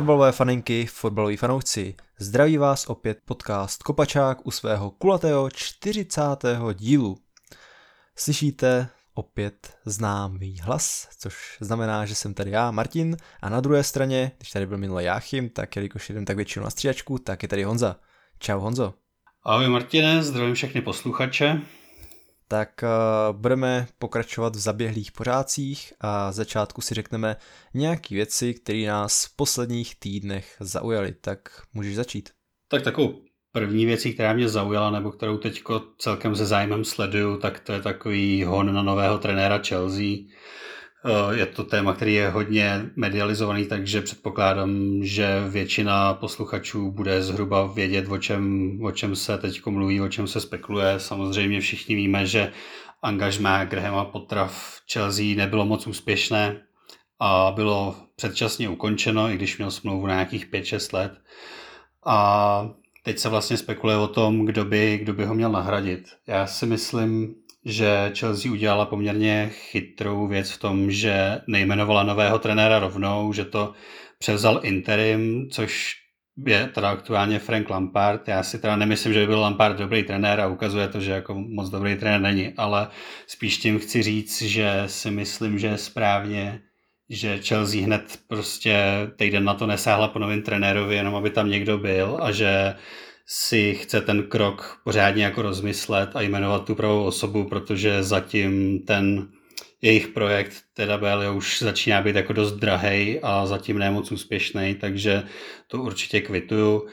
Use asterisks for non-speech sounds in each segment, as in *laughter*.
Fotbalové faninky, fotbaloví fanoušci, zdraví vás opět podcast Kopačák u svého kulatého 40. dílu. Slyšíte opět známý hlas, což znamená, že jsem tady já, Martin, a na druhé straně, když tady byl minule Jáchym, tak jelikož jdem tak většinou na střídačku, tak je tady Honza. Čau Honzo. Ahoj Martine, zdravím všechny posluchače tak uh, budeme pokračovat v zaběhlých pořádcích a začátku si řekneme nějaké věci, které nás v posledních týdnech zaujaly. Tak můžeš začít. Tak takovou první věcí, která mě zaujala, nebo kterou teď celkem se zájmem sleduju, tak to je takový hon na nového trenéra Chelsea. Eh, je to téma, který je hodně medializovaný, takže předpokládám, že většina posluchačů bude zhruba vědět, o čem, o čem se teď mluví, o čem se spekuluje. Samozřejmě všichni víme, že angažmá Grahama Pottera v Chelsea nebylo moc úspěšné a bylo předčasně ukončeno, i když měl smlouvu na nějakých 5-6 let. A teď se vlastně spekuluje o tom, kdo by, kdo by ho měl nahradit. Já si myslím, že Chelsea udělala poměrně chytrou věc v tom, že nejmenovala nového trenéra rovnou, že to převzal interim, což je teda aktuálně Frank Lampard. Já si teda nemyslím, že by byl Lampard dobrý trenér a ukazuje to, že jako moc dobrý trenér není, ale spíš tím chci říct, že si myslím, že je správně, že Chelsea hned prostě týden na to nesáhla po novém trenérovi, jenom aby tam někdo byl a že si chce ten krok pořádně jako rozmyslet a jmenovat tu pravou osobu, protože zatím ten jejich projekt teda byl už začíná být jako dost drahej a zatím nemoc úspěšný, takže to určitě kvituju.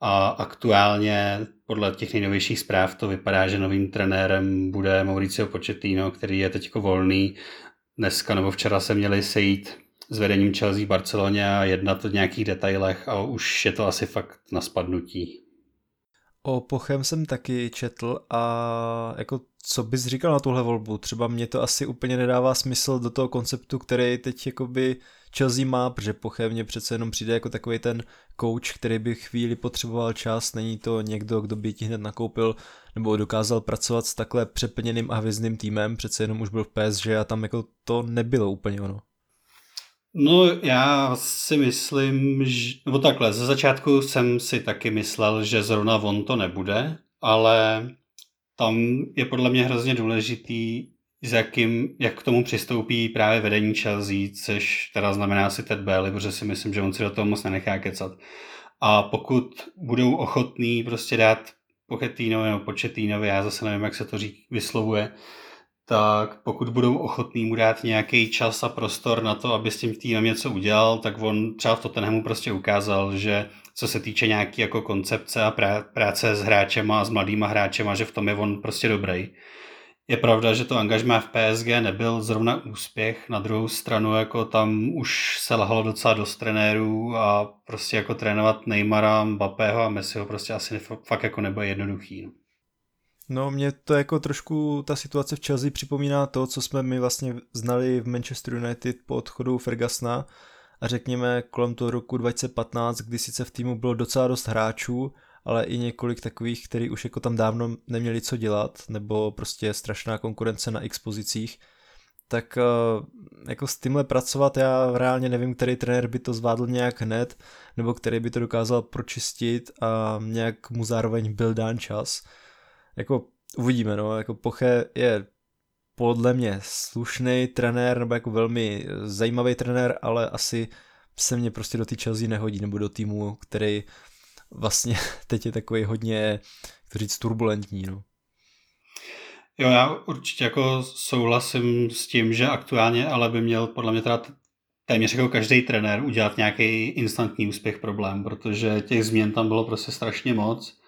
A aktuálně podle těch nejnovějších zpráv to vypadá, že novým trenérem bude Mauricio Pochettino, který je teď volný. Dneska nebo včera se měli sejít s vedením Chelsea v Barceloně a jednat o nějakých detailech a už je to asi fakt na spadnutí. O Pochem jsem taky četl a jako co bys říkal na tuhle volbu? Třeba mě to asi úplně nedává smysl do toho konceptu, který teď jakoby Chelsea má, protože Pochem mě přece jenom přijde jako takový ten coach, který by chvíli potřeboval čas, není to někdo, kdo by ti hned nakoupil nebo dokázal pracovat s takhle přeplněným a hvězdným týmem, přece jenom už byl v PSG a tam jako to nebylo úplně ono. No já si myslím, že, nebo takhle, ze začátku jsem si taky myslel, že zrovna on to nebude, ale tam je podle mě hrozně důležitý, s jakým, jak k tomu přistoupí právě vedení Chelsea, což teda znamená si Ted Bailey, protože si myslím, že on si do toho moc nenechá kecat. A pokud budou ochotní prostě dát Pochettinovi nebo Početínovi, já zase nevím, jak se to řík, vyslovuje, tak pokud budou ochotní mu dát nějaký čas a prostor na to, aby s tím týmem něco udělal, tak on třeba v Tottenhamu prostě ukázal, že co se týče nějaký jako koncepce a práce s hráčema a s mladýma hráčema, že v tom je on prostě dobrý. Je pravda, že to angažmá v PSG nebyl zrovna úspěch, na druhou stranu jako tam už se lahalo docela dost trenérů a prostě jako trénovat Neymara, Mbappého a Messiho prostě asi fakt jako nebude jednoduchý. No. No, mě to jako trošku ta situace v Chelsea připomíná to, co jsme my vlastně znali v Manchester United po odchodu Fergusona. A řekněme kolem toho roku 2015, kdy sice v týmu bylo docela dost hráčů, ale i několik takových, kteří už jako tam dávno neměli co dělat, nebo prostě strašná konkurence na x pozicích, tak eh, jako s tímhle pracovat já reálně nevím, který trenér by to zvládl nějak hned, nebo který by to dokázal pročistit a nějak mu zároveň byl dán čas jako uvidíme, no, jako Poche je podle mě slušný trenér, nebo jako velmi zajímavý trenér, ale asi se mě prostě do té Chelsea nehodí, nebo do týmu, který vlastně *laughs* teď je takový hodně, jak říct, turbulentní, no. Jo, já určitě jako souhlasím s tím, že aktuálně ale by měl podle mě teda téměř jako každý trenér udělat nějaký instantní úspěch problém, protože těch změn tam bylo prostě strašně moc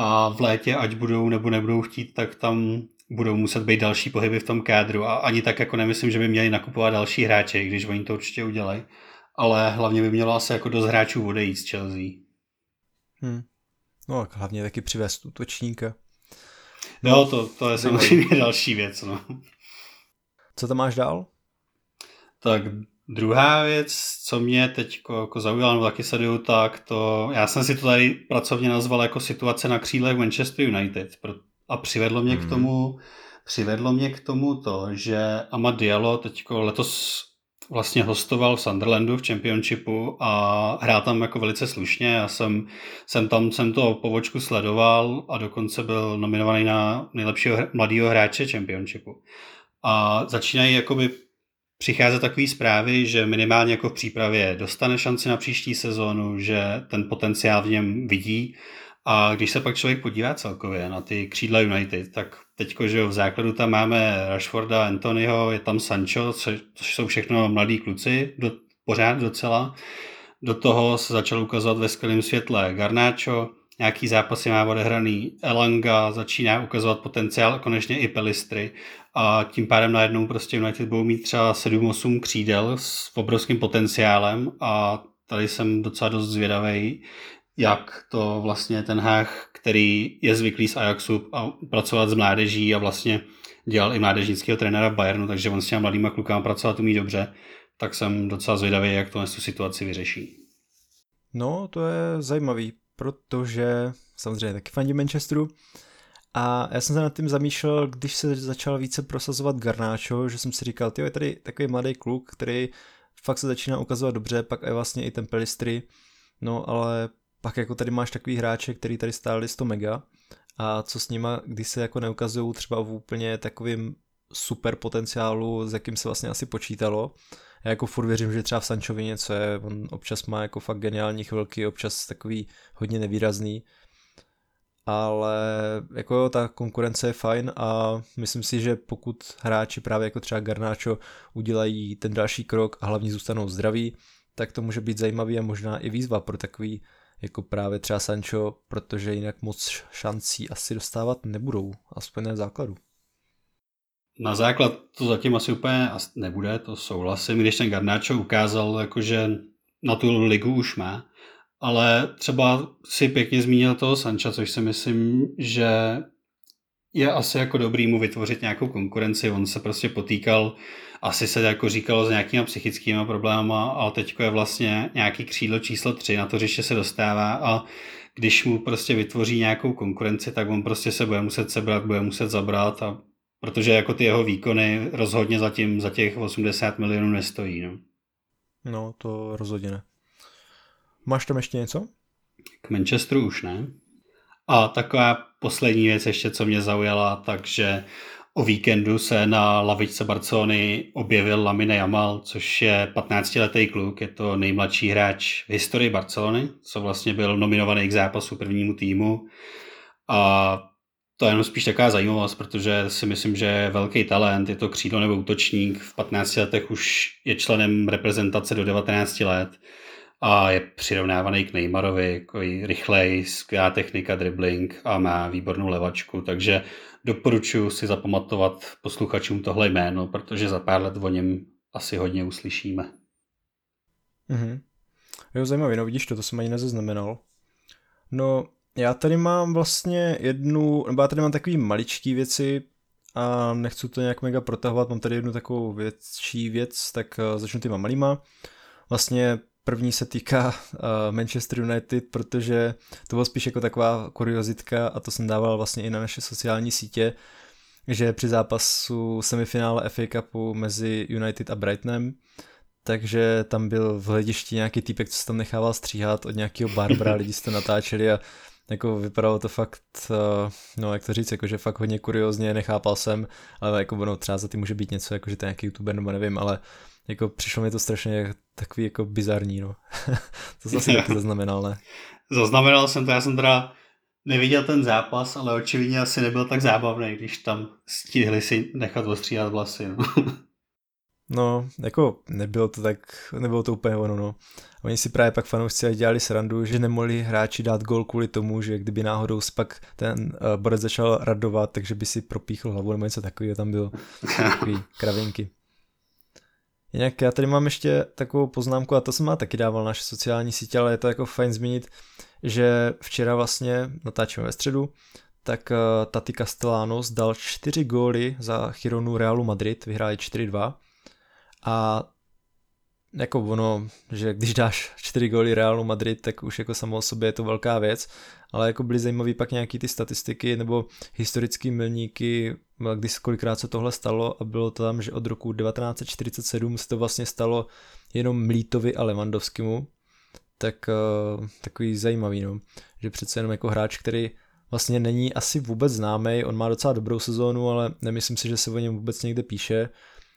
a v létě, ať budou nebo nebudou chtít, tak tam budou muset být další pohyby v tom kádru a ani tak jako nemyslím, že by měli nakupovat další hráče, když oni to určitě udělají, ale hlavně by mělo asi jako dost hráčů odejít z Chelsea. Hmm. No a hlavně taky přivést útočníka. No, to, to je samozřejmě další věc. No. Co tam máš dál? Tak Druhá věc, co mě teď jako zaujalo, nebo taky sleduju, tak to, já jsem si to tady pracovně nazval jako situace na křílech Manchester United a přivedlo mě mm. k tomu, přivedlo mě k tomu to, že Amad Diallo teď letos vlastně hostoval v Sunderlandu v Championshipu a hrál tam jako velice slušně. Já jsem, jsem tam jsem to povočku sledoval a dokonce byl nominovaný na nejlepšího mladého hráče Championshipu. A začínají jakoby přicházet takové zprávy, že minimálně jako v přípravě dostane šanci na příští sezónu, že ten potenciál v něm vidí a když se pak člověk podívá celkově na ty křídla United, tak teďko, že v základu tam máme Rashforda, Anthonyho, je tam Sancho, což jsou všechno mladí kluci, do, pořád docela. Do toho se začal ukazovat ve skvělém světle Garnáčo, nějaký zápasy má odehraný Elanga, začíná ukazovat potenciál konečně i Pelistry a tím pádem najednou prostě United budou mít třeba 7-8 křídel s obrovským potenciálem a tady jsem docela dost zvědavý, jak to vlastně ten Hách, který je zvyklý z Ajaxu a pracovat s mládeží a vlastně dělal i mládežnického trenéra v Bayernu, takže on s těma mladýma klukama pracovat umí dobře, tak jsem docela zvědavý, jak to tu situaci vyřeší. No, to je zajímavý, protože samozřejmě taky fandím Manchesteru a já jsem se nad tím zamýšlel, když se začal více prosazovat Garnáčo, že jsem si říkal, ty je tady takový mladý kluk, který fakt se začíná ukazovat dobře, pak je vlastně i ten Pelistry, no ale pak jako tady máš takový hráče, který tady stáli 100 mega a co s nima, když se jako neukazují třeba v úplně takovým super potenciálu, s jakým se vlastně asi počítalo. Já jako furt věřím, že třeba v Sančovi něco je, on občas má jako fakt geniální chvilky, občas takový hodně nevýrazný, ale jako ta konkurence je fajn a myslím si, že pokud hráči právě jako třeba Garnáčo udělají ten další krok a hlavně zůstanou zdraví, tak to může být zajímavý a možná i výzva pro takový jako právě třeba Sancho, protože jinak moc šancí asi dostávat nebudou, aspoň ne v základu. Na základ to zatím asi úplně nebude, to souhlasím, když ten Garnacho ukázal, jakože na tu ligu už má, ale třeba si pěkně zmínil toho Sancha, což si myslím, že je asi jako dobrý mu vytvořit nějakou konkurenci. On se prostě potýkal, asi se jako říkalo, s nějakýma psychickými problémy, ale teď je vlastně nějaký křídlo číslo 3, na to říště se dostává a když mu prostě vytvoří nějakou konkurenci, tak on prostě se bude muset sebrat, bude muset zabrat a protože jako ty jeho výkony rozhodně zatím za těch 80 milionů nestojí. No, no to rozhodně ne. Máš tam ještě něco? K Manchesteru už ne. A taková poslední věc ještě, co mě zaujala, takže o víkendu se na lavičce Barcelony objevil Lamine Jamal, což je 15-letý kluk, je to nejmladší hráč v historii Barcelony, co vlastně byl nominovaný k zápasu prvnímu týmu. A to je jenom spíš taková zajímavost, protože si myslím, že je velký talent, je to křídlo nebo útočník, v 15 letech už je členem reprezentace do 19 let a je přirovnávaný k Neymarovi, jako rychlej, skvělá technika, dribbling a má výbornou levačku, takže doporučuji si zapamatovat posluchačům tohle jméno, protože za pár let o něm asi hodně uslyšíme. Mhm. Jo, zajímavý, no vidíš to, to jsem ani nezaznamenal. No, já tady mám vlastně jednu, nebo já tady mám takový maličký věci a nechci to nějak mega protahovat, mám tady jednu takovou větší věc, tak uh, začnu těma malýma. Vlastně První se týká uh, *laughs* Manchester United, protože to bylo spíš jako taková kuriozitka a to jsem dával vlastně i na naše sociální sítě, že při zápasu semifinále FA Cupu mezi United a Brightonem, takže tam byl v hledišti nějaký týpek, co se tam nechával stříhat od nějakého Barbara, lidi se to natáčeli a jako vypadalo to fakt, uh, no jak to říct, jakože fakt hodně kuriozně, nechápal jsem, ale jako no, třeba za ty může být něco, jako že to je nějaký youtuber nebo nevím, ale jako přišlo mi to strašně takový jako bizarní, no. *laughs* to jsem asi taky *laughs* zaznamenal, ne? Zaznamenal jsem to, já jsem teda neviděl ten zápas, ale očividně asi nebyl tak zábavný, když tam stihli si nechat ostříhat vlasy. No. *laughs* no, jako nebylo to tak, nebylo to úplně ono, no. Oni si právě pak fanoušci dělali srandu, že nemohli hráči dát gol kvůli tomu, že kdyby náhodou pak ten uh, borec začal radovat, takže by si propíchl hlavu nebo něco takového tam bylo. Takový kravinky. Jinak já tady mám ještě takovou poznámku a to jsem má taky dával na naše sociální sítě, ale je to jako fajn zmínit, že včera vlastně natáčíme ve středu, tak uh, Tati Castellanos dal čtyři góly za Chironu Realu Madrid, vyhráli 4-2 a jako ono, že když dáš čtyři góly Realu Madrid, tak už jako samo o sobě je to velká věc, ale jako byly zajímavé pak nějaký ty statistiky nebo historické milníky, když kolikrát se tohle stalo a bylo to tam, že od roku 1947 se to vlastně stalo jenom Mlítovi a Lewandowskimu, tak uh, takový zajímavý, no. že přece jenom jako hráč, který vlastně není asi vůbec známý, on má docela dobrou sezónu, ale nemyslím si, že se o něm vůbec někde píše.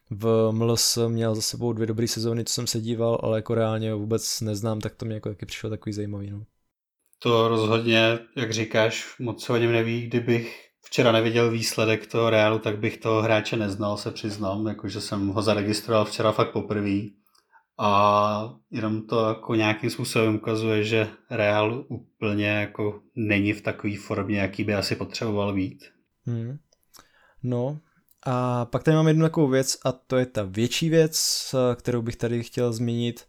V MLS měl za sebou dvě dobré sezóny, co jsem se díval, ale jako reálně vůbec neznám, tak to mě jako taky přišlo takový zajímavý. No. To rozhodně, jak říkáš, moc se o něm neví. Kdybych včera neviděl výsledek toho Realu, tak bych toho hráče neznal, se přiznám, jakože jsem ho zaregistroval včera fakt poprvé. A jenom to jako nějakým způsobem ukazuje, že Real úplně jako není v takové formě, jaký by asi potřeboval být. Hmm. No, a pak tady mám jednu takovou věc a to je ta větší věc, kterou bych tady chtěl zmínit.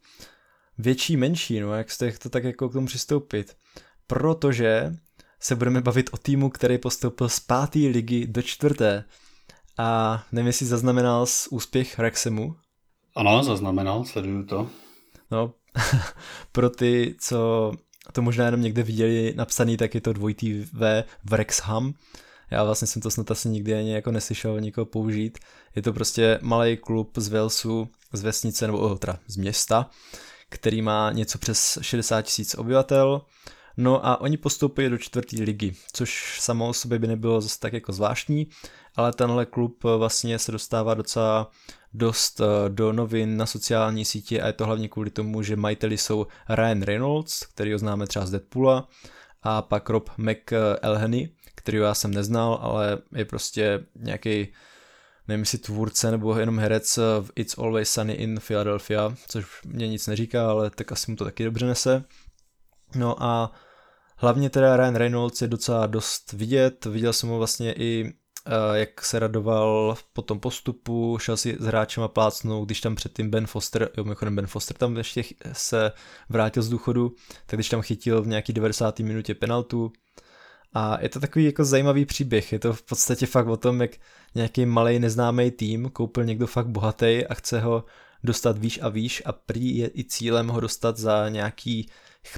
Větší, menší, no, jak jste to tak jako k tomu přistoupit. Protože se budeme bavit o týmu, který postoupil z páté ligy do čtvrté. A nevím, jestli zaznamenal z úspěch Rexemu. Ano, zaznamenal, sleduju to. No, *laughs* pro ty, co to možná jenom někde viděli napsaný, tak je to dvojitý V Wrexham. Já vlastně jsem to snad asi nikdy ani jako neslyšel nikoho použít. Je to prostě malý klub z Walesu, z vesnice, nebo teda z města, který má něco přes 60 tisíc obyvatel. No a oni postoupili do čtvrté ligy, což samo o sobě by nebylo zase tak jako zvláštní, ale tenhle klub vlastně se dostává docela dost eh, do novin na sociální sítě a je to hlavně kvůli tomu, že majiteli jsou Ryan Reynolds, který ho známe třeba z Deadpoola, a pak Rob McElhenney, který já jsem neznal, ale je prostě nějaký nevím jestli tvůrce nebo jenom herec v It's Always Sunny in Philadelphia, což mě nic neříká, ale tak asi mu to taky dobře nese. No a hlavně teda Ryan Reynolds je docela dost vidět, viděl jsem ho vlastně i jak se radoval po tom postupu, šel si s hráčem a plácnou, když tam předtím Ben Foster, jo, mimochodem Ben Foster tam ještě se vrátil z důchodu, tak když tam chytil v nějaký 90. minutě penaltu, a je to takový jako zajímavý příběh, je to v podstatě fakt o tom, jak nějaký malý neznámý tým koupil někdo fakt bohatý a chce ho dostat výš a výš a prý je i cílem ho dostat za nějaký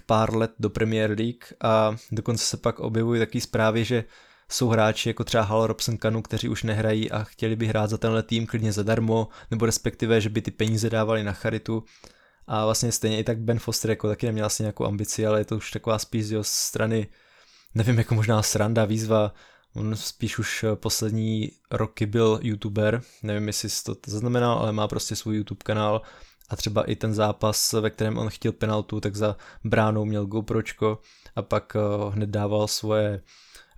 pár let do Premier League a dokonce se pak objevují taky zprávy, že jsou hráči jako třeba Hal Robson Kanu, kteří už nehrají a chtěli by hrát za tenhle tým klidně zadarmo, nebo respektive, že by ty peníze dávali na charitu. A vlastně stejně i tak Ben Foster jako taky neměl asi nějakou ambici, ale je to už taková spíš z jeho strany, nevím, jako možná sranda, výzva, On spíš už poslední roky byl youtuber, nevím, jestli jsi to zaznamenal, ale má prostě svůj YouTube kanál a třeba i ten zápas, ve kterém on chtěl penaltu, tak za bránou měl GoPročko a pak eh, hned dával svoje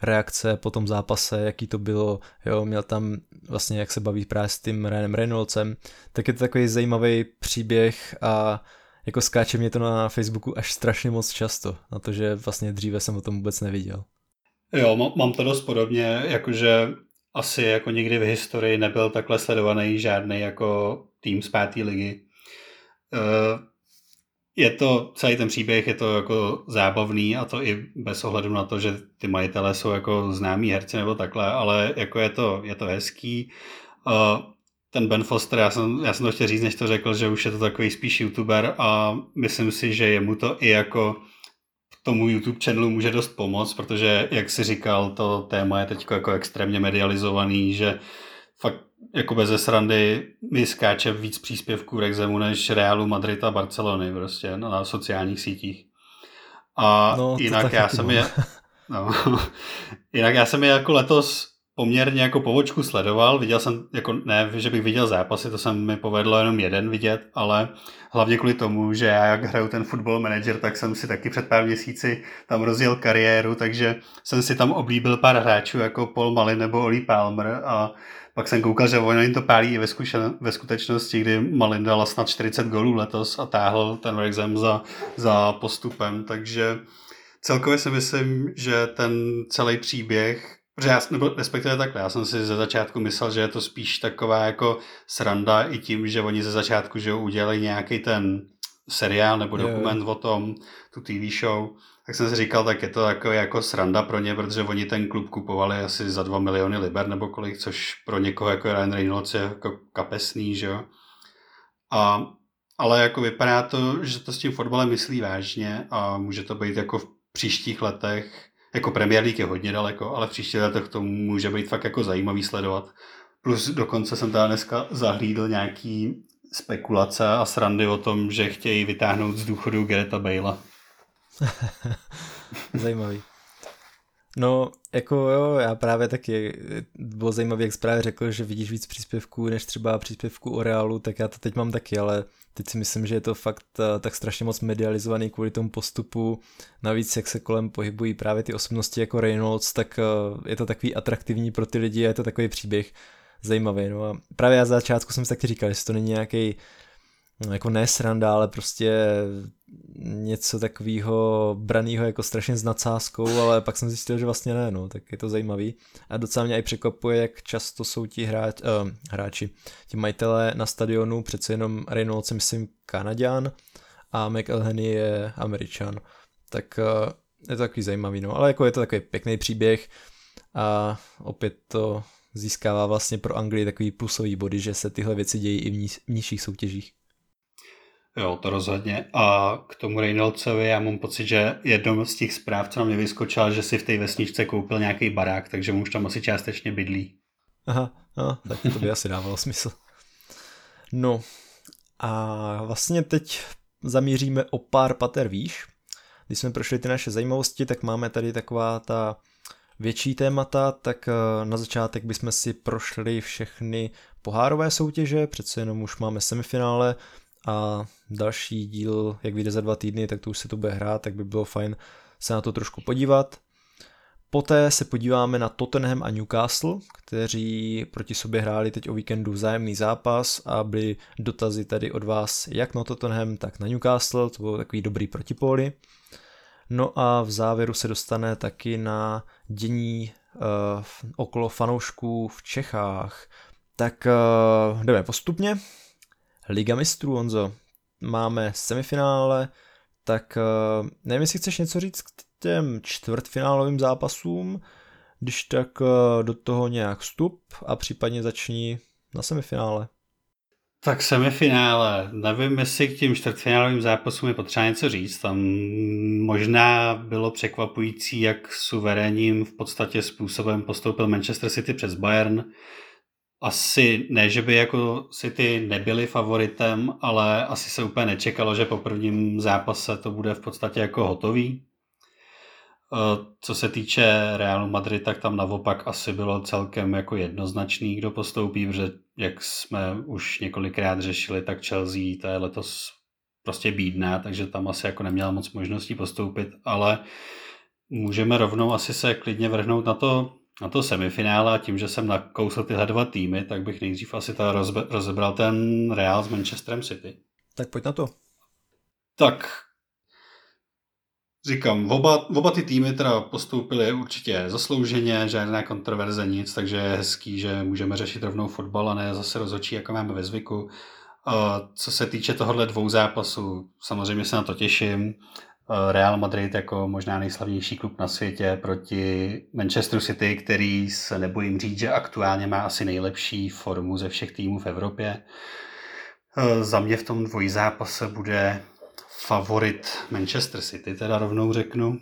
reakce po tom zápase, jaký to bylo, jo, měl tam vlastně, jak se baví právě s tím Ryanem Reynoldsem, tak je to takový zajímavý příběh a jako skáče mě to na Facebooku až strašně moc často, na to, že vlastně dříve jsem o tom vůbec neviděl. Jo, mám to dost podobně, jakože asi jako nikdy v historii nebyl takhle sledovaný žádný jako tým z páté ligy. Uh, je to, celý ten příběh je to jako zábavný a to i bez ohledu na to, že ty majitelé jsou jako známí herci nebo takhle, ale jako je to, je to hezký. Uh, ten Ben Foster, já jsem, já jsem to chtěl říct, než to řekl, že už je to takový spíš youtuber a myslím si, že jemu to i jako tomu YouTube channelu může dost pomoct, protože, jak si říkal, to téma je teď jako extrémně medializovaný, že fakt jako bez srandy mi skáče víc příspěvků Rexemu než Realu Madrid a Barcelony prostě na, na sociálních sítích. A no, jinak já jsem je, no, *laughs* jinak já jsem je jako letos poměrně jako povočku sledoval, viděl jsem, jako ne, že bych viděl zápasy, to jsem mi povedlo jenom jeden vidět, ale hlavně kvůli tomu, že já jak hraju ten football manager, tak jsem si taky před pár měsíci tam rozjel kariéru, takže jsem si tam oblíbil pár hráčů jako Paul Malin nebo Oli Palmer a pak jsem koukal, že ono jim to pálí i ve, zkušen- ve skutečnosti, kdy Malin dal snad 40 golů letos a táhl ten Wrexham za, za postupem, takže celkově si myslím, že ten celý příběh Protože já, nebo respektive takhle, já jsem si ze začátku myslel, že je to spíš taková jako sranda i tím, že oni ze začátku že udělali nějaký ten seriál nebo dokument je. o tom, tu TV show, tak jsem si říkal, tak je to takový jako sranda pro ně, protože oni ten klub kupovali asi za 2 miliony liber nebo kolik, což pro někoho jako Ryan Reynolds je jako kapesný, že jo. A ale jako vypadá to, že to s tím fotbalem myslí vážně a může to být jako v příštích letech, jako Premier League je hodně daleko, ale v příštích letech to může být fakt jako zajímavý sledovat. Plus dokonce jsem tady dneska zahlídl nějaký spekulace a srandy o tom, že chtějí vytáhnout z důchodu Gereta Bale. *laughs* Zajímavý. No, jako jo, já právě taky, bylo zajímavé, jak právě řekl, že vidíš víc příspěvků než třeba příspěvků o Reálu, tak já to teď mám taky, ale teď si myslím, že je to fakt eh, tak strašně moc medializovaný kvůli tomu postupu, navíc jak se kolem pohybují právě ty osobnosti jako Reynolds, tak eh, je to takový atraktivní pro ty lidi a je to takový příběh zajímavý, no a právě já za začátku jsem si taky říkal, jestli to není nějaký jako ne sranda, ale prostě něco takového braného jako strašně s nadsázkou, ale pak jsem zjistil, že vlastně ne, no, tak je to zajímavý. A docela mě i překvapuje, jak často jsou ti hráč, uh, hráči, ti majitelé na stadionu, přece jenom Reynolds myslím Kanaďan a McElhenney je Američan. Tak uh, je to takový zajímavý, no, ale jako je to takový pěkný příběh a opět to získává vlastně pro Anglii takový plusový body, že se tyhle věci dějí i v, ní, v nižších soutěžích. Jo, to rozhodně. A k tomu Reynoldsovi já mám pocit, že jednou z těch zpráv, co na mě vyskočila, že si v té vesničce koupil nějaký barák, takže mu už tam asi částečně bydlí. Aha, no, tak to by asi dávalo smysl. No a vlastně teď zamíříme o pár pater výš. Když jsme prošli ty naše zajímavosti, tak máme tady taková ta větší témata, tak eh, na začátek bychom si prošli všechny pohárové soutěže, přece jenom už máme semifinále, a další díl, jak vyjde za dva týdny, tak to už se to bude hrát, tak by bylo fajn se na to trošku podívat. Poté se podíváme na Tottenham a Newcastle, kteří proti sobě hráli teď o víkendu vzájemný zápas a byly dotazy tady od vás jak na Tottenham, tak na Newcastle, to bylo takový dobrý protipóly. No a v závěru se dostane taky na dění uh, okolo fanoušků v Čechách. Tak uh, jdeme postupně. Liga mistrů, Honzo. Máme semifinále, tak uh, nevím, jestli chceš něco říct k těm čtvrtfinálovým zápasům, když tak uh, do toho nějak vstup a případně začni na semifinále. Tak semifinále, nevím, jestli k těm čtvrtfinálovým zápasům je potřeba něco říct. Tam možná bylo překvapující, jak suverénním v podstatě způsobem postoupil Manchester City přes Bayern asi ne, že by jako City nebyli favoritem, ale asi se úplně nečekalo, že po prvním zápase to bude v podstatě jako hotový. E, co se týče Realu Madrid, tak tam naopak asi bylo celkem jako jednoznačný, kdo postoupí, protože jak jsme už několikrát řešili, tak Chelsea to je letos prostě bídná, takže tam asi jako neměla moc možností postoupit, ale můžeme rovnou asi se klidně vrhnout na to na to semifinále a tím, že jsem nakousl tyhle dva týmy, tak bych nejdřív asi ta rozbe, rozebral ten Real s Manchesterem City. Tak pojď na to. Tak, říkám, oba, oba ty týmy teda postoupily určitě zaslouženě, žádná kontroverze, nic, takže je hezký, že můžeme řešit rovnou fotbal a ne zase rozhodčí, jako máme ve zvyku. Co se týče tohohle dvou zápasů, samozřejmě se na to těším. Eh, Real Madrid jako možná nejslavnější klub na světě proti Manchester City, který se nebojím říct, že aktuálně má asi nejlepší formu ze všech týmů v Evropě. Eh, za mě v tom dvojzápase bude favorit Manchester City, teda rovnou řeknu.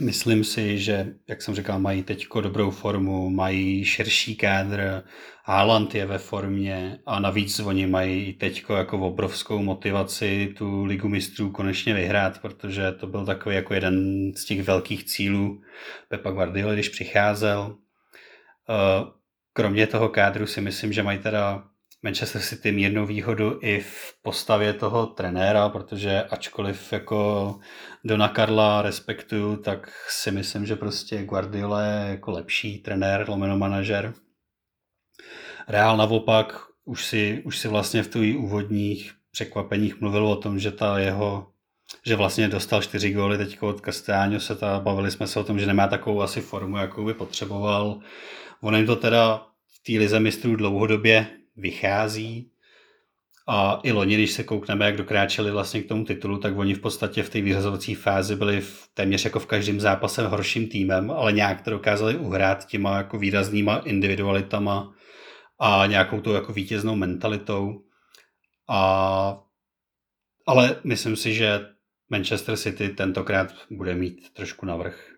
Myslím si, že, jak jsem říkal, mají teď dobrou formu, mají širší kádr, Haaland je ve formě a navíc oni mají teď jako obrovskou motivaci tu ligu mistrů konečně vyhrát, protože to byl takový jako jeden z těch velkých cílů Pepa Guardiola, když přicházel. Eh, kromě toho kádru si myslím, že mají teda Manchester City mírnou výhodu i v postavě toho trenéra, protože ačkoliv jako Dona Karla respektuju, tak si myslím, že prostě Guardiola je jako lepší trenér, lomeno manažer. Reál naopak už si, už si vlastně v těch úvodních překvapeních mluvil o tom, že ta jeho že vlastně dostal čtyři góly teď od Castellano se ta, bavili jsme se o tom, že nemá takovou asi formu, jakou by potřeboval. On jim to teda v té lize mistrů dlouhodobě vychází. A i loni, když se koukneme, jak dokráčeli vlastně k tomu titulu, tak oni v podstatě v té vyřazovací fázi byli v, téměř jako v každém zápase horším týmem, ale nějak to dokázali uhrát těma jako výraznýma individualitama a nějakou tou jako vítěznou mentalitou. A Ale myslím si, že Manchester City tentokrát bude mít trošku navrh.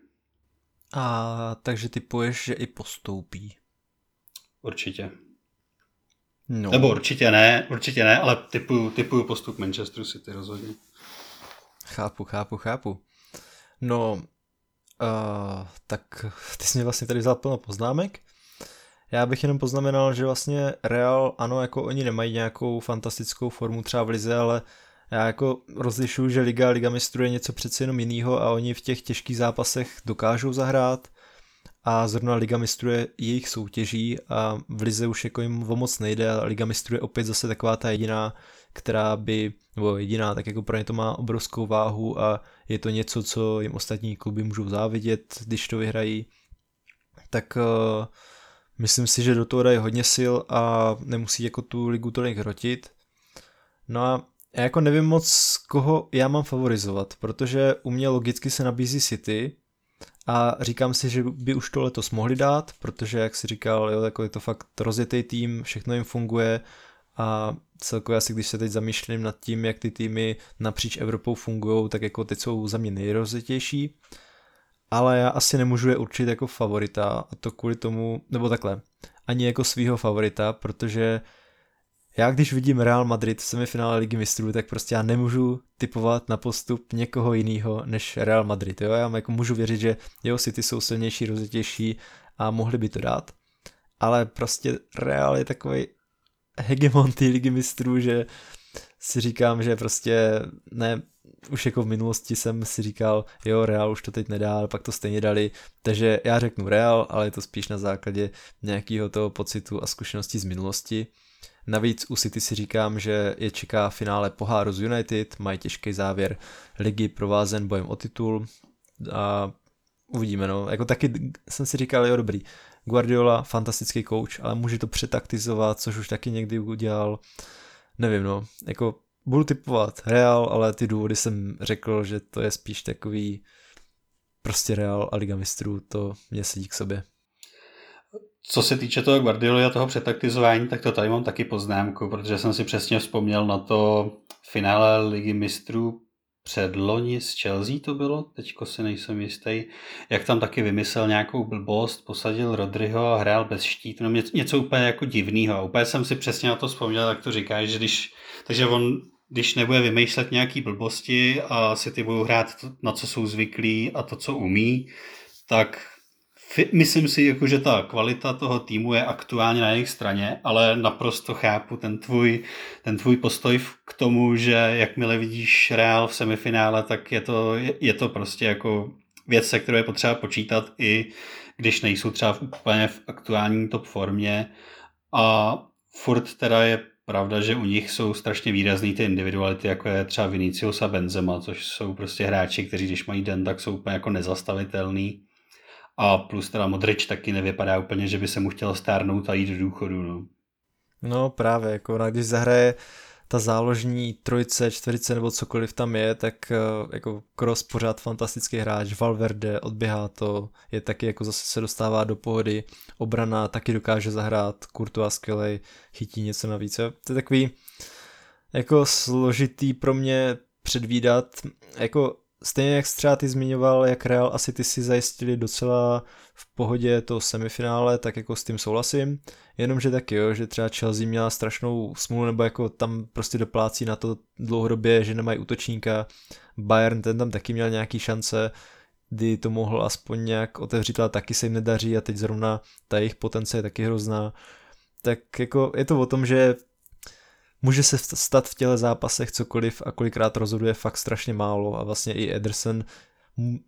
A takže typuješ, že i postoupí? Určitě. No. Nebo určitě ne, určitě ne, ale typuju, typuju postup Manchester City rozhodně. Chápu, chápu, chápu. No, uh, tak ty jsi mě vlastně tady vzal plno poznámek. Já bych jenom poznamenal, že vlastně Real, ano, jako oni nemají nějakou fantastickou formu třeba v lize, ale já jako rozlišuju, že Liga Liga mistrů je něco přeci jenom jiného a oni v těch těžkých zápasech dokážou zahrát a zrovna Liga mistrů je jejich soutěží a v Lize už jako jim o moc nejde a Liga mistrů je opět zase taková ta jediná, která by, nebo jediná, tak jako pro ně to má obrovskou váhu a je to něco, co jim ostatní kluby můžou závidět, když to vyhrají. Tak uh, myslím si, že do toho dají hodně sil a nemusí jako tu ligu tolik hrotit. No a já jako nevím moc, koho já mám favorizovat, protože u mě logicky se nabízí City a říkám si, že by už to letos mohli dát, protože jak si říkal, jo, jako je to fakt rozjetý tým, všechno jim funguje. A celkově asi když se teď zamýšlím nad tím, jak ty týmy napříč Evropou fungují, tak jako teď jsou za mě nejrozjetější, ale já asi nemůžu je určit jako favorita a to kvůli tomu, nebo takhle, ani jako svýho favorita, protože já když vidím Real Madrid v semifinále ligy mistrů, tak prostě já nemůžu typovat na postup někoho jiného než Real Madrid. Jo? Já jako můžu věřit, že jeho City jsou silnější, rozjetější a mohli by to dát. Ale prostě Real je takový hegemon té ligy mistrů, že si říkám, že prostě ne, už jako v minulosti jsem si říkal, jo, Real už to teď nedá, ale pak to stejně dali, takže já řeknu Real, ale je to spíš na základě nějakého toho pocitu a zkušeností z minulosti. Navíc u City si říkám, že je čeká finále poháru z United, mají těžký závěr ligy provázen bojem o titul a uvidíme, no. Jako taky jsem si říkal, jo, dobrý, Guardiola, fantastický coach, ale může to přetaktizovat, což už taky někdy udělal. Nevím, no, jako budu typovat Real, ale ty důvody jsem řekl, že to je spíš takový prostě Real a Liga mistrů, to mě sedí k sobě. Co se týče toho Guardiola a toho přetaktizování, tak to tady mám taky poznámku, protože jsem si přesně vzpomněl na to finále ligy mistrů před loni z Chelsea to bylo, teďko si nejsem jistý, jak tam taky vymyslel nějakou blbost, posadil Rodryho a hrál bez štítu, no něco, něco úplně jako divného. Úplně jsem si přesně na to vzpomněl, jak to říkáš, že když, takže on když nebude vymýšlet nějaký blbosti a si ty budou hrát to, na co jsou zvyklí a to, co umí, tak Myslím si, jako, že ta kvalita toho týmu je aktuálně na jejich straně, ale naprosto chápu ten tvůj, ten tvůj postoj k tomu, že jakmile vidíš Real v semifinále, tak je to, je to prostě jako věc, se kterou je potřeba počítat i když nejsou třeba v úplně v aktuální top formě. A furt teda je pravda, že u nich jsou strašně výrazný ty individuality, jako je třeba Vinicius a Benzema, což jsou prostě hráči, kteří když mají den, tak jsou úplně jako nezastavitelný a plus teda Modrič taky nevypadá úplně, že by se mu chtěl stárnout a jít do důchodu. No, no právě, jako když zahraje ta záložní trojce, čtverice nebo cokoliv tam je, tak eh, jako Kroos pořád fantastický hráč, Valverde odběhá to, je taky jako zase se dostává do pohody, obrana taky dokáže zahrát, Courtois skvělej, chytí něco navíc. To je takový jako složitý pro mě předvídat, jako stejně jak třeba ty zmiňoval, jak Real a City si zajistili docela v pohodě to semifinále, tak jako s tím souhlasím, jenomže taky jo, že třeba Chelsea měla strašnou smůlu, nebo jako tam prostě doplácí na to dlouhodobě, že nemají útočníka, Bayern ten tam taky měl nějaký šance, kdy to mohl aspoň nějak otevřít, ale taky se jim nedaří a teď zrovna ta jejich potence je taky hrozná. Tak jako je to o tom, že může se stát v těle zápasech cokoliv a kolikrát rozhoduje fakt strašně málo a vlastně i Ederson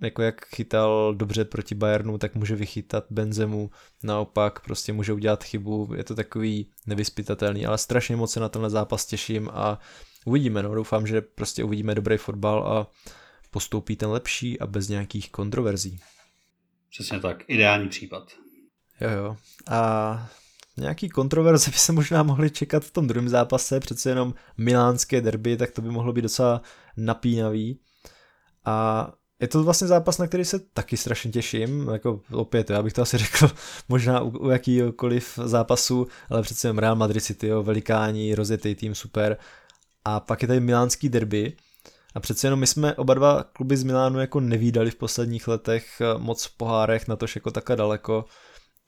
jako jak chytal dobře proti Bayernu, tak může vychytat Benzemu, naopak prostě může udělat chybu, je to takový nevyspytatelný, ale strašně moc se na tenhle zápas těším a uvidíme, no, doufám, že prostě uvidíme dobrý fotbal a postoupí ten lepší a bez nějakých kontroverzí. Přesně tak, ideální případ. Jo, jo. A Nějaký kontroverze by se možná mohli čekat v tom druhém zápase, přece jenom milánské derby, tak to by mohlo být docela napínavý. A je to vlastně zápas, na který se taky strašně těším, jako opět, já bych to asi řekl *laughs* možná u, u jakýkoliv zápasu, ale přece jenom Real Madrid City, jo, velikání, rozjetý tým, super. A pak je tady milánský derby. A přece jenom my jsme oba dva kluby z Milánu jako nevídali v posledních letech eh, moc v pohárech, na tož jako takhle daleko,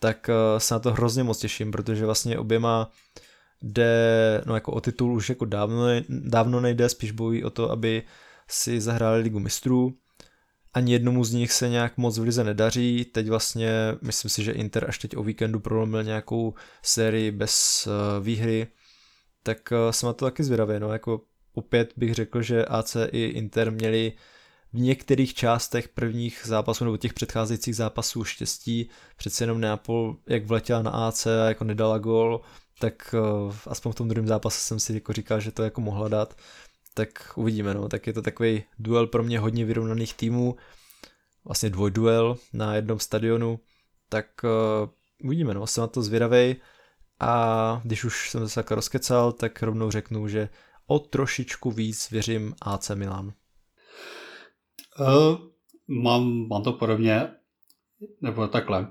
tak eh, se na to hrozně moc těším, protože vlastně oběma jde, no jako o titul už jako dávno, dávno nejde, spíš bojí o to, aby si zahráli ligu mistrů. Ani jednomu z nich se nějak moc v lize nedaří. Teď vlastně, myslím si, že Inter až teď o víkendu prolomil nějakou sérii bez uh, výhry. Tak uh, jsem na to taky zvědavý. No, jako opět bych řekl, že AC i Inter měli v některých částech prvních zápasů nebo těch předcházejících zápasů štěstí. Přece jenom Neapol, jak vletěla na AC a jako nedala gol, tak uh, aspoň v tom druhém zápase jsem si jako říkal, že to jako mohla dát tak uvidíme, no. Tak je to takový duel pro mě hodně vyrovnaných týmů, vlastně dvojduel na jednom stadionu, tak uh, uvidíme, no. Jsem na to zvědavej a když už jsem se tak rozkecal, tak rovnou řeknu, že o trošičku víc věřím AC Milan. Uh, mám, mám to podobně, nebo takhle.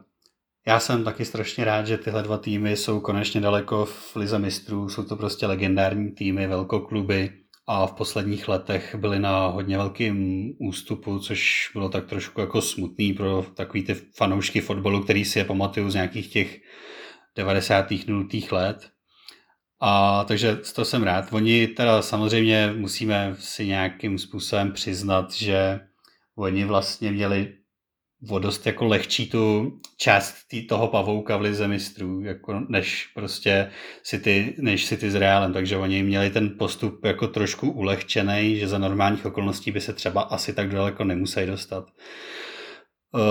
Já jsem taky strašně rád, že tyhle dva týmy jsou konečně daleko v Lize mistrů. Jsou to prostě legendární týmy, velkokluby, a v posledních letech byli na hodně velkým ústupu, což bylo tak trošku jako smutný pro takový ty fanoušky fotbalu, který si je pamatuju z nějakých těch 90. 0. let. A takže to jsem rád. Oni teda samozřejmě musíme si nějakým způsobem přiznat, že oni vlastně měli o dost jako lehčí tu část tý, toho pavouka v lize mistrů, jako než prostě City, než City s Realem, takže oni měli ten postup jako trošku ulehčený, že za normálních okolností by se třeba asi tak daleko nemuseli dostat. Uh,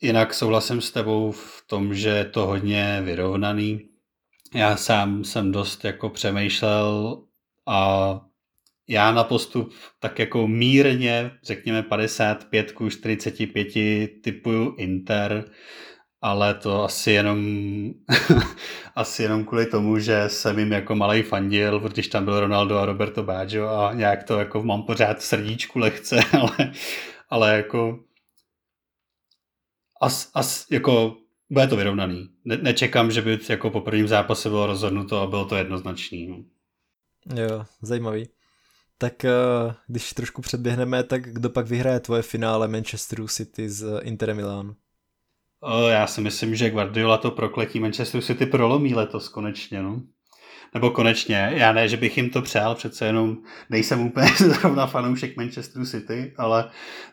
jinak souhlasím s tebou v tom, že je to hodně vyrovnaný. Já sám jsem dost jako přemýšlel a já na postup tak jako mírně, řekněme 55 ku 45 typuju Inter, ale to asi jenom, *laughs* asi jenom kvůli tomu, že jsem jim jako malý fandil, protože tam byl Ronaldo a Roberto Baggio a nějak to jako mám pořád v srdíčku lehce, *laughs* ale, ale jako as, as, jako bude to vyrovnaný. Ne, nečekám, že by jako po prvním zápase bylo rozhodnuto a bylo to jednoznačný. No. Jo, zajímavý. Tak eh, když trošku předběhneme, tak kdo pak vyhraje tvoje finále Manchesteru City z Inter Milan? Já si myslím, že Guardiola to prokletí Manchesteru City prolomí letos konečně, no. Nebo konečně, já ne, že bych jim to přál, přece jenom nejsem úplně *laughs* zrovna fanoušek Manchesteru City, ale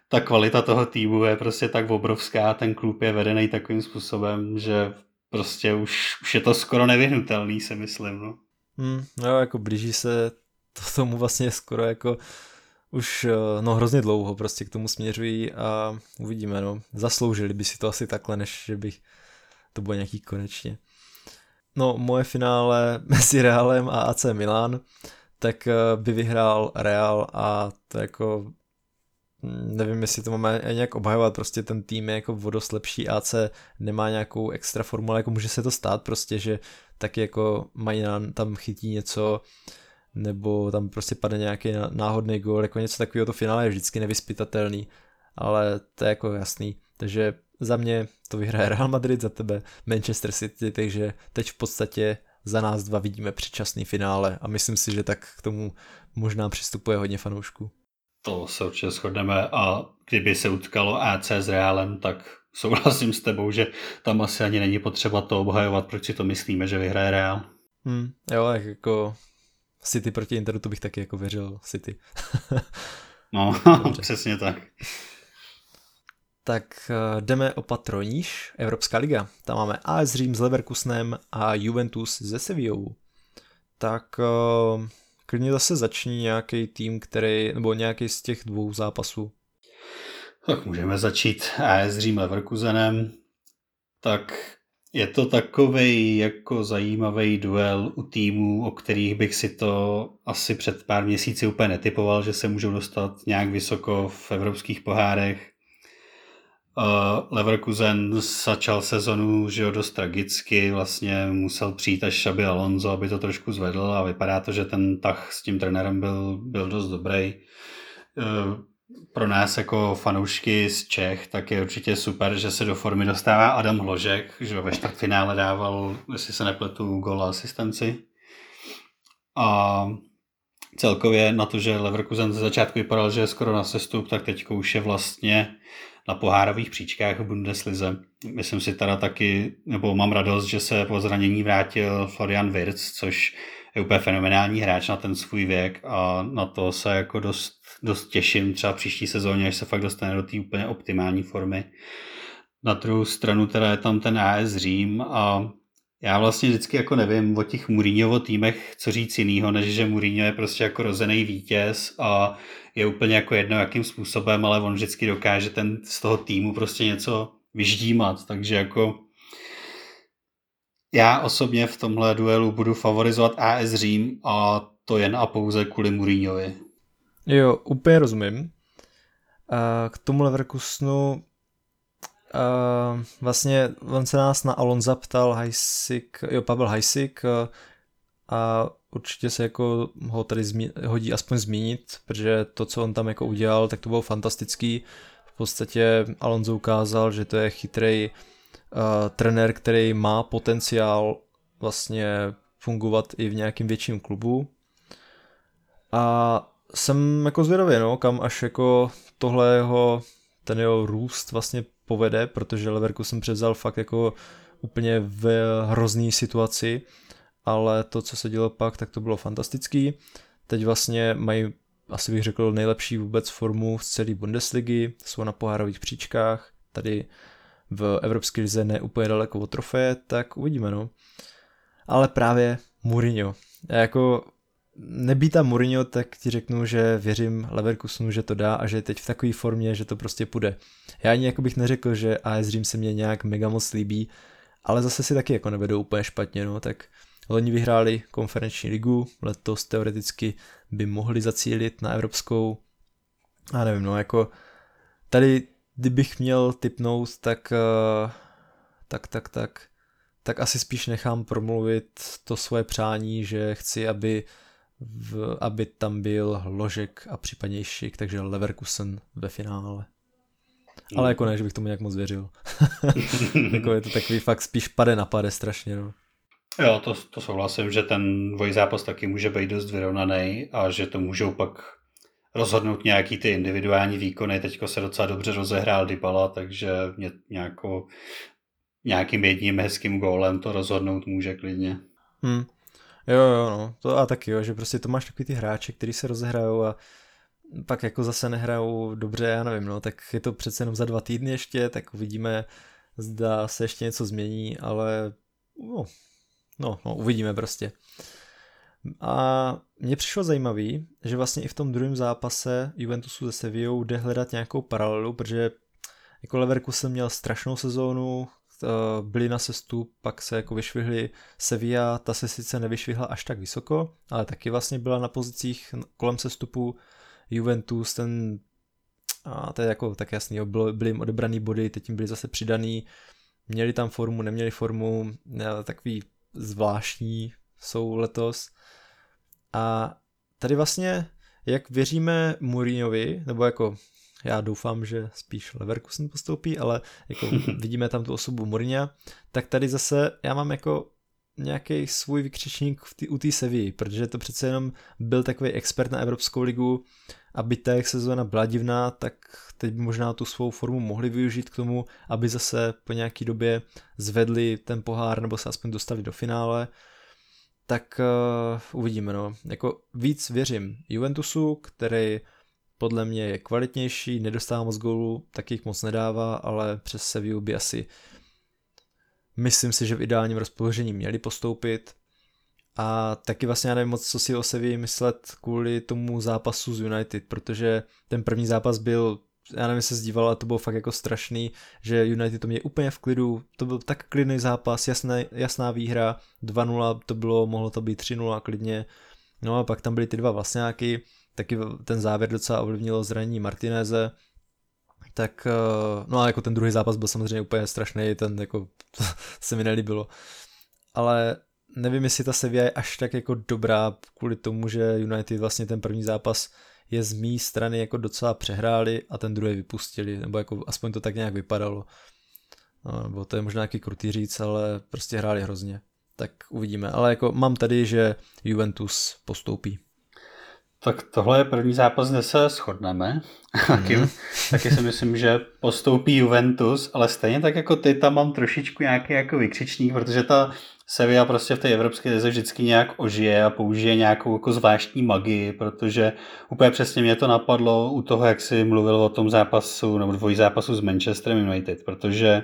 ta kvalita toho týmu je prostě tak obrovská, ten klub je vedený takovým způsobem, že prostě už, už je to skoro nevyhnutelný, si myslím, no. Hmm, no, jako blíží se to tomu vlastně skoro jako už eh, no hrozně dlouho prostě k tomu směřují a uvidíme, no. Zasloužili by si to asi takhle, než že bych to bylo nějaký konečně. No, moje finále *laughs* mezi Realem a AC Milan, tak eh, by vyhrál Real a to jako hm, nevím, jestli to máme nějak obhajovat, prostě ten tým je jako vodost lepší, AC nemá nějakou extra formule, jako může se to stát prostě, že taky jako mají tam chytí něco, nebo tam prostě padne nějaký náhodný gól, jako něco takového, to finále je vždycky nevyspytatelný, ale to je jako jasný. Takže za mě to vyhraje Real Madrid, za tebe Manchester City, takže teď v podstatě za nás dva vidíme předčasný finále a myslím si, že tak k tomu možná přistupuje hodně fanoušků. To se určitě shodneme a kdyby se utkalo AC s Realem, tak souhlasím s tebou, že tam asi ani není potřeba to obhajovat, proč si to myslíme, že vyhraje Real. Hmm, jo, jako City proti Interu, to bych taky jako věřil City. *laughs* no, *laughs* přesně tak. Tak eh, jdeme o patroníž, Evropská liga. Tam máme AS Řím s Leverkusenem a Juventus se Sevillou. Tak uh, klidně zase začni nějaký tým, který, nebo nějaký z těch dvou zápasů. Tak můžeme začít AS Řím Leverkusenem. Tak je to takový jako zajímavý duel u týmů, o kterých bych si to asi před pár měsíci úplně netypoval, že se můžou dostat nějak vysoko v evropských pohárech. Uh, Leverkusen začal sezonu že jo, dost tragicky, vlastně musel přijít až Šabi Alonso, aby to trošku zvedl a vypadá to, že ten tah s tím trenérem byl, byl dost dobrý. Pro nás jako fanoušky z Čech, tak je určitě super, že se do formy dostává Adam Hložek, že ve čtvrtfinále dával, jestli se nepletu, gol a asistenci. A celkově na to, že Leverkusen ze začátku vypadal, že je skoro na sestup, tak teď už je vlastně na pohárových příčkách v Bundeslize. Myslím si teda taky, nebo mám radost, že se po zranění vrátil Florian Wirtz, což je úplně fenomenální hráč na ten svůj věk a na to se jako dost, dost těším třeba příští sezóně, až se fakt dostane do té úplně optimální formy. Na druhou stranu teda je tam ten AS Řím a já vlastně vždycky jako nevím o těch Mourinhovo týmech, co říct jinýho, než že Mourinho je prostě jako rozený vítěz a je úplně jako jedno, jakým způsobem, ale on vždycky dokáže ten z toho týmu prostě něco vyždímat, takže jako já osobně v tomhle duelu budu favorizovat AS Řím a to jen a pouze kvůli Mourinhovi. Jo, úplně rozumím. A k tomu Leverkusenu Uh, vlastně on se nás na Alonza ptal Hajsik, jo, Pavel Hajsik uh, a určitě se jako ho tady zmi- hodí aspoň zmínit, protože to, co on tam jako udělal, tak to bylo fantastický. V podstatě Alonso ukázal, že to je chytrý uh, trenér, který má potenciál vlastně fungovat i v nějakým větším klubu. A jsem jako zvědavý, no, kam až jako tohle jeho, ten jeho růst vlastně povede, protože Leverkusen převzal fakt jako úplně v hrozný situaci, ale to, co se dělo pak, tak to bylo fantastický. Teď vlastně mají, asi bych řekl, nejlepší vůbec formu z celé Bundesligy, jsou na pohárových příčkách, tady v Evropské lize ne úplně daleko od trofeje, tak uvidíme, no. Ale právě Mourinho. Já jako nebýt tam Mourinho, tak ti řeknu, že věřím Leverkusenu, že to dá a že je teď v takové formě, že to prostě půjde. Já ani jako bych neřekl, že AS Řím se mě nějak mega moc líbí, ale zase si taky jako nevedou úplně špatně, no, tak loni vyhráli konferenční ligu, letos teoreticky by mohli zacílit na evropskou, a nevím, no, jako tady, kdybych měl typnout, tak, eh, tak, tak, tak, tak asi spíš nechám promluvit to svoje přání, že chci, aby v, aby tam byl Ložek a případně Šik, takže Leverkusen ve finále. Ale jako ne, že bych tomu nějak moc věřil. *laughs* jako je to takový fakt spíš pade na pade strašně. No. Jo, to, to souhlasím, že ten dvojzápas taky může být dost vyrovnaný a že to můžou pak rozhodnout nějaký ty individuální výkony. Teďko se docela dobře rozehrál Dybala, takže mě nějakou, nějakým jedním hezkým gólem to rozhodnout může klidně. Hmm. Jo, jo, no, to a taky, jo, že prostě to máš takový ty hráče, který se rozehrajou a pak jako zase nehrajou dobře, já nevím, no, tak je to přece jenom za dva týdny ještě, tak uvidíme, zda se ještě něco změní, ale no, no, no uvidíme prostě. A mně přišlo zajímavý, že vlastně i v tom druhém zápase Juventusu se Sevillou jde hledat nějakou paralelu, protože jako Leverkusen měl strašnou sezónu, byli na sestu, pak se jako vyšvihli Sevilla, ta se sice nevyšvihla až tak vysoko, ale taky vlastně byla na pozicích kolem sestupu Juventus, ten a to je jako tak jasný, bylo, byly jim odebraný body, teď jim byly zase přidaný, měli tam formu, neměli formu, takový zvláštní jsou letos. A tady vlastně, jak věříme Mourinhovi, nebo jako já doufám, že spíš Leverkusen postoupí, ale jako *laughs* vidíme tam tu osobu Mourinha, tak tady zase já mám jako nějaký svůj vykřičník v tý, u té Sevilla, protože to přece jenom byl takový expert na Evropskou ligu a byť ta jak sezóna byla divná, tak teď by možná tu svou formu mohli využít k tomu, aby zase po nějaký době zvedli ten pohár nebo se aspoň dostali do finále. Tak uh, uvidíme, no. Jako víc věřím Juventusu, který podle mě je kvalitnější, nedostává moc gólů, tak jich moc nedává, ale přes Sevillu by asi myslím si, že v ideálním rozpoložení měli postoupit. A taky vlastně já nevím moc, co si o Sevilla myslet kvůli tomu zápasu z United, protože ten první zápas byl, já nevím, se zdíval, ale to bylo fakt jako strašný, že United to mě úplně v klidu, to byl tak klidný zápas, jasné, jasná výhra, 2-0 to bylo, mohlo to být 3-0 klidně, no a pak tam byly ty dva vlastňáky, taky ten závěr docela ovlivnilo zranění Martineze, tak eh, no a jako ten druhý zápas byl samozřejmě úplně strašný, ten jako *laughs* se mi nelíbilo. Ale nevím, jestli ta Sevilla je až tak jako dobrá kvůli tomu, že United vlastně ten první zápas je z mý strany jako docela přehráli a ten druhý vypustili, nebo jako aspoň to tak nějak vypadalo. No, nebo to je možná nějaký krutý říct, ale prostě hráli hrozně. Tak uvidíme. Ale jako mám tady, že Juventus postoupí. Tak tohle je první zápas, kde se shodneme. Taky, mm. taky si myslím, že postoupí Juventus, ale stejně tak jako ty tam mám trošičku nějaký jako vykřičník, protože ta Sevilla prostě v té evropské lize vždycky nějak ožije a použije nějakou jako zvláštní magii, protože úplně přesně mě to napadlo u toho, jak si mluvil o tom zápasu nebo dvojí zápasu s Manchesterem United, protože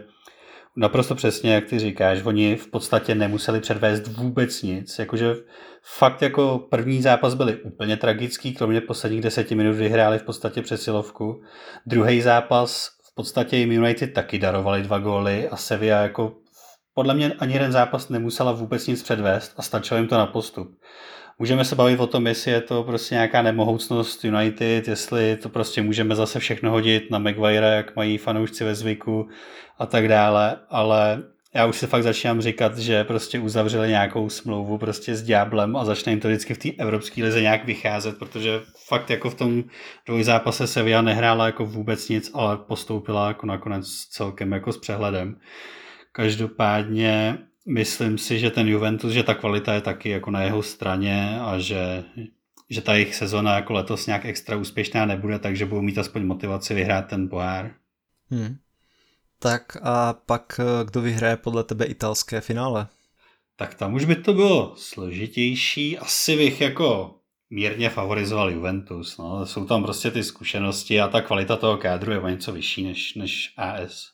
naprosto přesně, jak ty říkáš, oni v podstatě nemuseli předvést vůbec nic, jakože fakt jako první zápas byly úplně tragický, kromě posledních deseti minut vyhráli v podstatě přesilovku. Druhý zápas v podstatě jim United taky darovali dva góly a Sevilla jako podle mě ani jeden zápas nemusela vůbec nic předvést a stačilo jim to na postup. Můžeme se bavit o tom, jestli je to prostě nějaká nemohoucnost United, jestli to prostě můžeme zase všechno hodit na Maguire, jak mají fanoušci ve zvyku a tak dále, ale já už se fakt začínám říkat, že prostě uzavřeli nějakou smlouvu prostě s Diablem a začne jim to vždycky v té evropské lize nějak vycházet, protože fakt jako v tom dvojzápase Sevilla nehrála jako vůbec nic, ale postoupila jako nakonec celkem jako s přehledem. Každopádně myslím si, že ten Juventus, že ta kvalita je taky jako na jeho straně a že, že ta jejich sezona jako letos nějak extra úspěšná nebude, takže budou mít aspoň motivaci vyhrát ten pohár. Hmm. Tak a pak eh, kdo vyhraje podle tebe italské finále? Tak tam už by to bylo složitější. Asi bych jako mírně favorizoval Juventus. No. Jsou tam prostě ty zkušenosti a ta kvalita toho kádru je o něco vyšší než, než AS.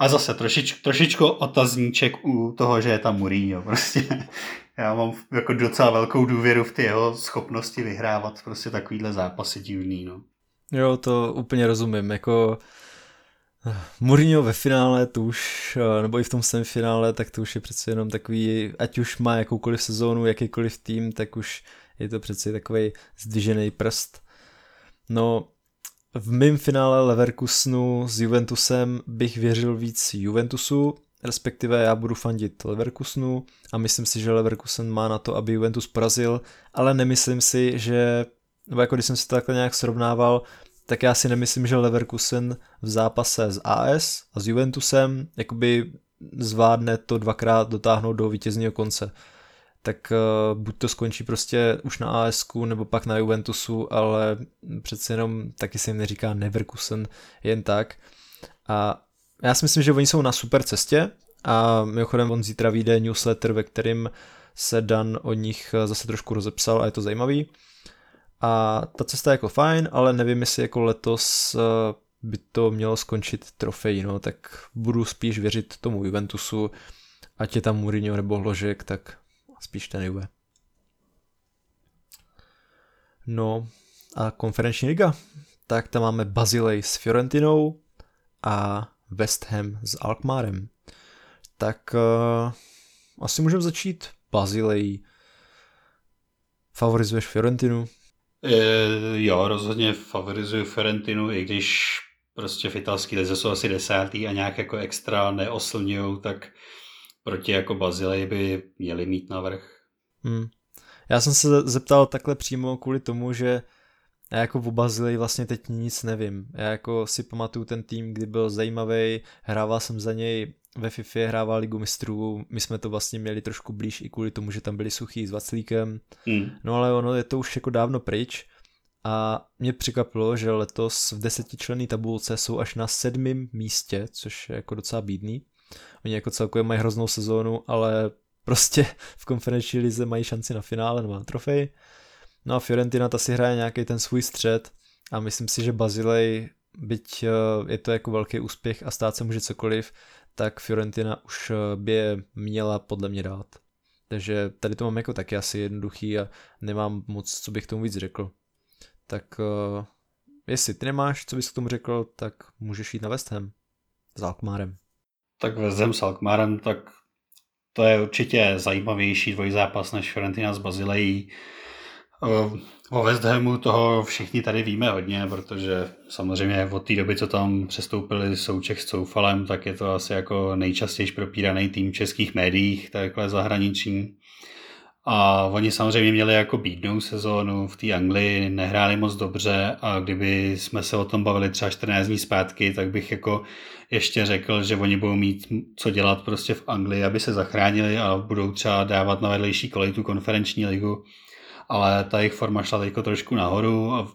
A zase trošič, trošičku otazníček u toho, že je tam Mourinho. *laughs* Prostě. Já mám jako docela velkou důvěru v ty jeho schopnosti vyhrávat prostě takovýhle zápasy divný. No. Jo, to úplně rozumím. Jako eh, Mourinho ve finále, to už, eh, nebo i v tom semifinále, tak to už je přece jenom takový, ať už má jakoukoliv sezónu, jakýkoliv tým, tak už je to přece takový zdvižený prst. No, v mém finále Leverkusenu s Juventusem bych věřil víc Juventusu, respektive já budu fandit Leverkusenu a myslím si, že Leverkusen má na to, aby Juventus porazil, ale nemyslím si, že, nebo jako když jsem si to takhle nějak srovnával, tak já si nemyslím, že Leverkusen v zápase s AS a s Juventusem jakoby zvládne to dvakrát dotáhnout do vítězního konce tak uh, buď to skončí prostě už na AS nebo pak na Juventusu, ale přece jenom taky se jim neříká Neverkusen jen tak. A já si myslím, že oni jsou na super cestě a mimochodem on zítra vyjde newsletter, ve kterým se Dan o nich zase trošku rozepsal a je to zajímavý. A ta cesta je jako fajn, ale nevím, jestli jako letos eh, by to mělo skončit trofej, no, tak budu spíš věřit tomu Juventusu, ať je tam Mourinho nebo Hložek, tak spíš ten Juve. No a konferenční liga, tak tam máme Bazilej s Fiorentinou a West Ham s Alkmaarem. Tak uh, asi můžeme začít Bazilej. Favorizuješ Fiorentinu? E, jo, rozhodně favorizuju Fiorentinu, i když prostě v italské lize jsou asi desátý a nějak jako extra neoslňují, tak proti jako Bazilej by měli mít navrh. Hmm. Já jsem se zeptal takhle přímo kvůli tomu, že já jako v Bazilej vlastně teď nic nevím. Já jako si pamatuju ten tým, kdy byl zajímavý, hrával jsem za něj ve FIFA, hrával Ligu mistrů, my jsme to vlastně měli trošku blíž i kvůli tomu, že tam byli suchý s Vaclíkem, hmm. no ale ono je to už jako dávno pryč a mě překvapilo, že letos v desetičlenné tabulce jsou až na sedmém místě, což je jako docela bídný. Oni jako celkově mají hroznou sezónu, ale prostě *laughs* v konferenční lize mají šanci na finále nebo na trofej. No a Fiorentina ta si hraje nějaký ten svůj střed a myslím si, že Bazilej, byť eh, je to jako velký úspěch a stát se může cokoliv, tak Fiorentina už eh, by je měla podle mě dát. Takže tady to mám jako taky asi jednoduchý a nemám moc, co bych tomu víc řekl. Tak uh, jestli ty nemáš, co bys k tomu řekl, tak můžeš jít na West Ham s Alkmárem. Tak West Ham s Alkmárem, tak to je určitě zajímavější dvojzápas než Fiorentina s Bazilejí. O West Hamu toho všichni tady víme hodně, protože samozřejmě od té doby, co tam přestoupili Souček s Coufalem, tak je to asi jako nejčastěji propíraný tým v českých médiích, takhle zahraniční. A oni samozřejmě měli jako bídnou sezónu v té Anglii, nehráli moc dobře a kdyby jsme se o tom bavili třeba 14 dní zpátky, tak bych jako ještě řekl, že oni budou mít co dělat prostě v Anglii, aby se zachránili a budou třeba dávat na vedlejší kolej tu konferenční ligu. ale ta jejich forma šla teďko trošku nahoru a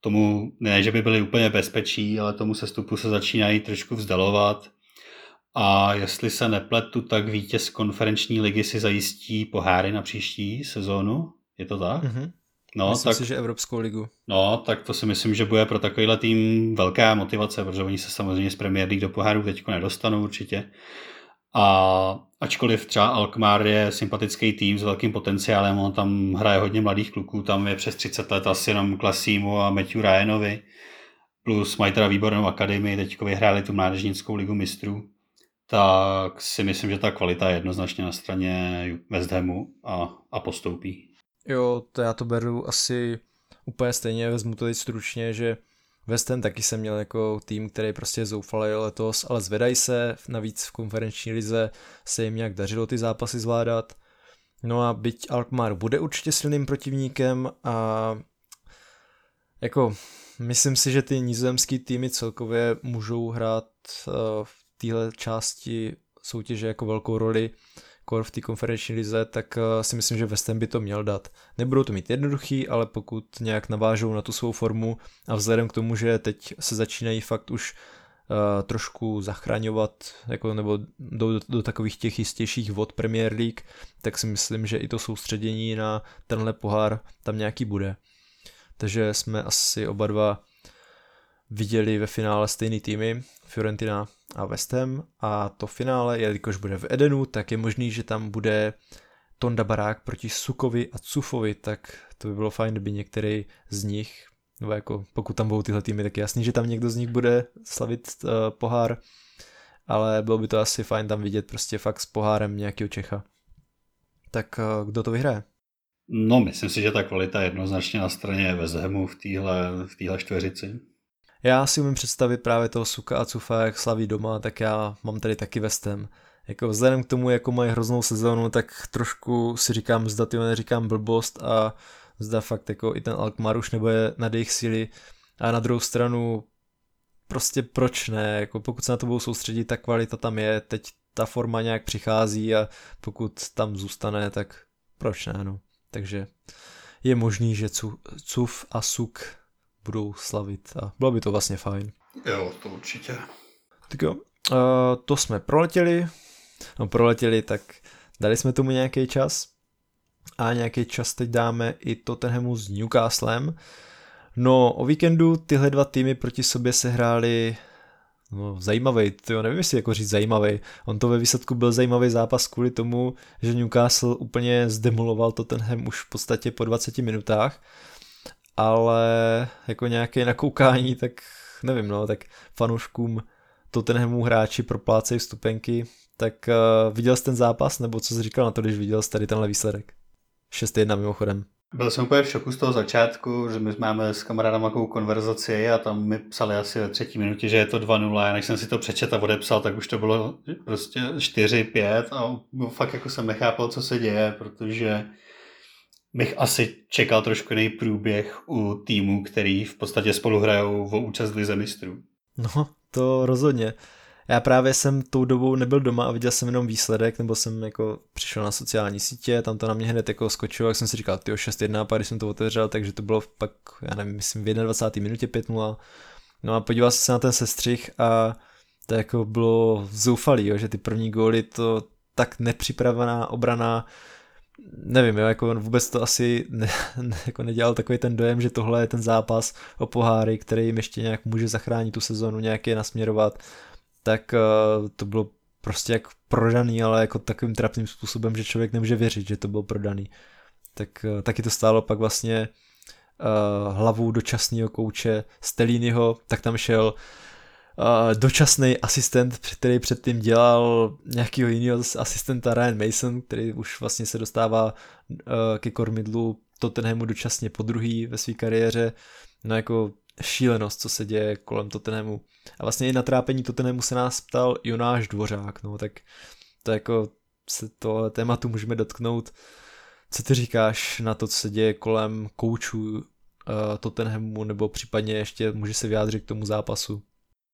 tomu, ne, že by byli úplně bezpečí, ale tomu se stupu se začínají trošku vzdalovat. A jestli se nepletu, tak vítěz konferenční ligy si zajistí poháry na příští sezónu. Je to tak? Mm-hmm. No, myslím tak, si, že Evropskou ligu. No, tak to si myslím, že bude pro takovýhle tým velká motivace, protože oni se samozřejmě z Premier League do poháru teď nedostanou určitě. A ačkoliv třeba Alkmaar je sympatický tým s velkým potenciálem, on tam hraje hodně mladých kluků, tam je přes 30 let asi jenom Klasímu a Matthew Ryanovi, plus mají teda výbornou akademii, teď vyhráli tu mládežnickou ligu mistrů, tak si myslím, že ta kvalita je jednoznačně na straně West Hamu a, a postoupí. Jo, to já to beru asi úplně stejně, vezmu to teď stručně, že West Ham taky jsem měl jako tým, který prostě zoufalý letos, ale zvedají se, navíc v konferenční lize se jim nějak dařilo ty zápasy zvládat. No a byť Alkmaar bude určitě silným protivníkem a jako myslím si, že ty nizozemský týmy celkově můžou hrát eh, v téhle části soutěže jako velkou roli core v té konferenční lize, tak eh, si myslím, že West Ham by to měl dát. Nebudou to mít jednoduchý, ale pokud nějak navážou na tu svou formu a vzhledem k tomu, že teď se začínají fakt už uh, trošku zachraňovat jako, nebo do, do takových těch jistějších vod Premier League, tak si myslím, že i to soustředění na tenhle pohár tam nějaký bude. Takže jsme asi oba dva viděli ve finále stejný týmy, Fiorentina a West Ham a to finále, jelikož bude v Edenu, tak je možný, že tam bude Tonda Barák proti Sukovi a Cufovi, tak to by bylo fajn, kdyby některý z nich, nebo jako pokud tam budou tyhle týmy, tak jasný, že tam někdo z nich bude slavit uh, pohár, ale bylo by to asi fajn tam vidět prostě fakt s pohárem nějakého Čecha. Tak uh, kdo to vyhraje? No, myslím si, že ta kvalita je jednoznačně na straně Vezhemu v téhle v čtveřici. Já si umím představit právě toho Suka a Cufa, jak slaví doma, tak já mám tady taky vestem. Jako vzhledem k tomu, jako mají hroznou sezónu, tak trošku si říkám, zda ty neříkám blbost a zda fakt jako i ten Alkmaar už nebude na jejich síly. A na druhou stranu prostě proč ne, jako pokud se na to budou soustředit, ta kvalita tam je, teď ta forma nějak přichází a pokud tam zůstane, tak proč ne, no. Takže je možný, že Cuf a Suk budou slavit a bylo by to vlastně fajn. Jo, to určitě. Tak jo, uh, to jsme proletěli, no proletěli, tak dali jsme tomu nějaký čas a nějaký čas teď dáme i Tottenhamu s Newcastlem. No o víkendu tyhle dva týmy proti sobě se hráli No, zajímavý, to nevím, jestli jako říct zajímavý. On to ve výsledku byl zajímavý zápas kvůli tomu, že Newcastle úplně zdemoloval Tottenham už v podstatě po 20 minutách ale jako nějaké nakoukání, tak nevím, no, tak fanouškům Tottenhamu hráči proplácejí vstupenky, tak uh, viděl jsi ten zápas, nebo co jsi říkal na to, když viděl jsi tady tenhle výsledek? 6-1 mimochodem. Byl jsem úplně v šoku z toho začátku, že my máme s kamarádem takovou konverzaci a tam mi psali asi ve třetí minutě, že je to 2-0 a než jsem si to přečet a odepsal, tak už to bylo prostě 4-5 a fakt jako jsem nechápal, co se děje, protože bych asi čekal trošku jiný průběh u týmů, který v podstatě spolu hrajou o účast lize mistrů. No, to rozhodně. Já právě jsem tou dobou nebyl doma a viděl jsem jenom výsledek, nebo jsem jako přišel na sociální sítě, tam to na mě hned jako skočilo, jak jsem si říkal, ty 6-1, a pak když jsem to otevřel, takže to bylo pak, já nevím, myslím v 21. minutě 5-0. No a podíval jsem se na ten sestřih a to jako bylo zoufalý, jo, že ty první góly, to tak nepřipravená obrana, nevím, jo, jako vůbec to asi ne, ne, jako nedělal takový ten dojem, že tohle je ten zápas o poháry, který jim ještě nějak může zachránit tu sezonu, nějak je nasměrovat, tak uh, to bylo prostě jak prodaný, ale jako takovým trapným způsobem, že člověk nemůže věřit, že to bylo prodaný. Tak uh, taky to stálo pak vlastně uh, hlavu dočasného kouče Stelínyho, tak tam šel dočasný asistent, který předtím dělal nějakého jiného asistenta Ryan Mason, který už vlastně se dostává uh, ke kormidlu Tottenhamu dočasně po druhý ve své kariéře. No jako šílenost, co se děje kolem Tottenhamu. A vlastně i na trápení Tottenhamu se nás ptal Jonáš Dvořák, no tak to jako se to tématu můžeme dotknout. Co ty říkáš na to, co se děje kolem koučů uh, Tottenhamu, nebo případně ještě může se vyjádřit k tomu zápasu?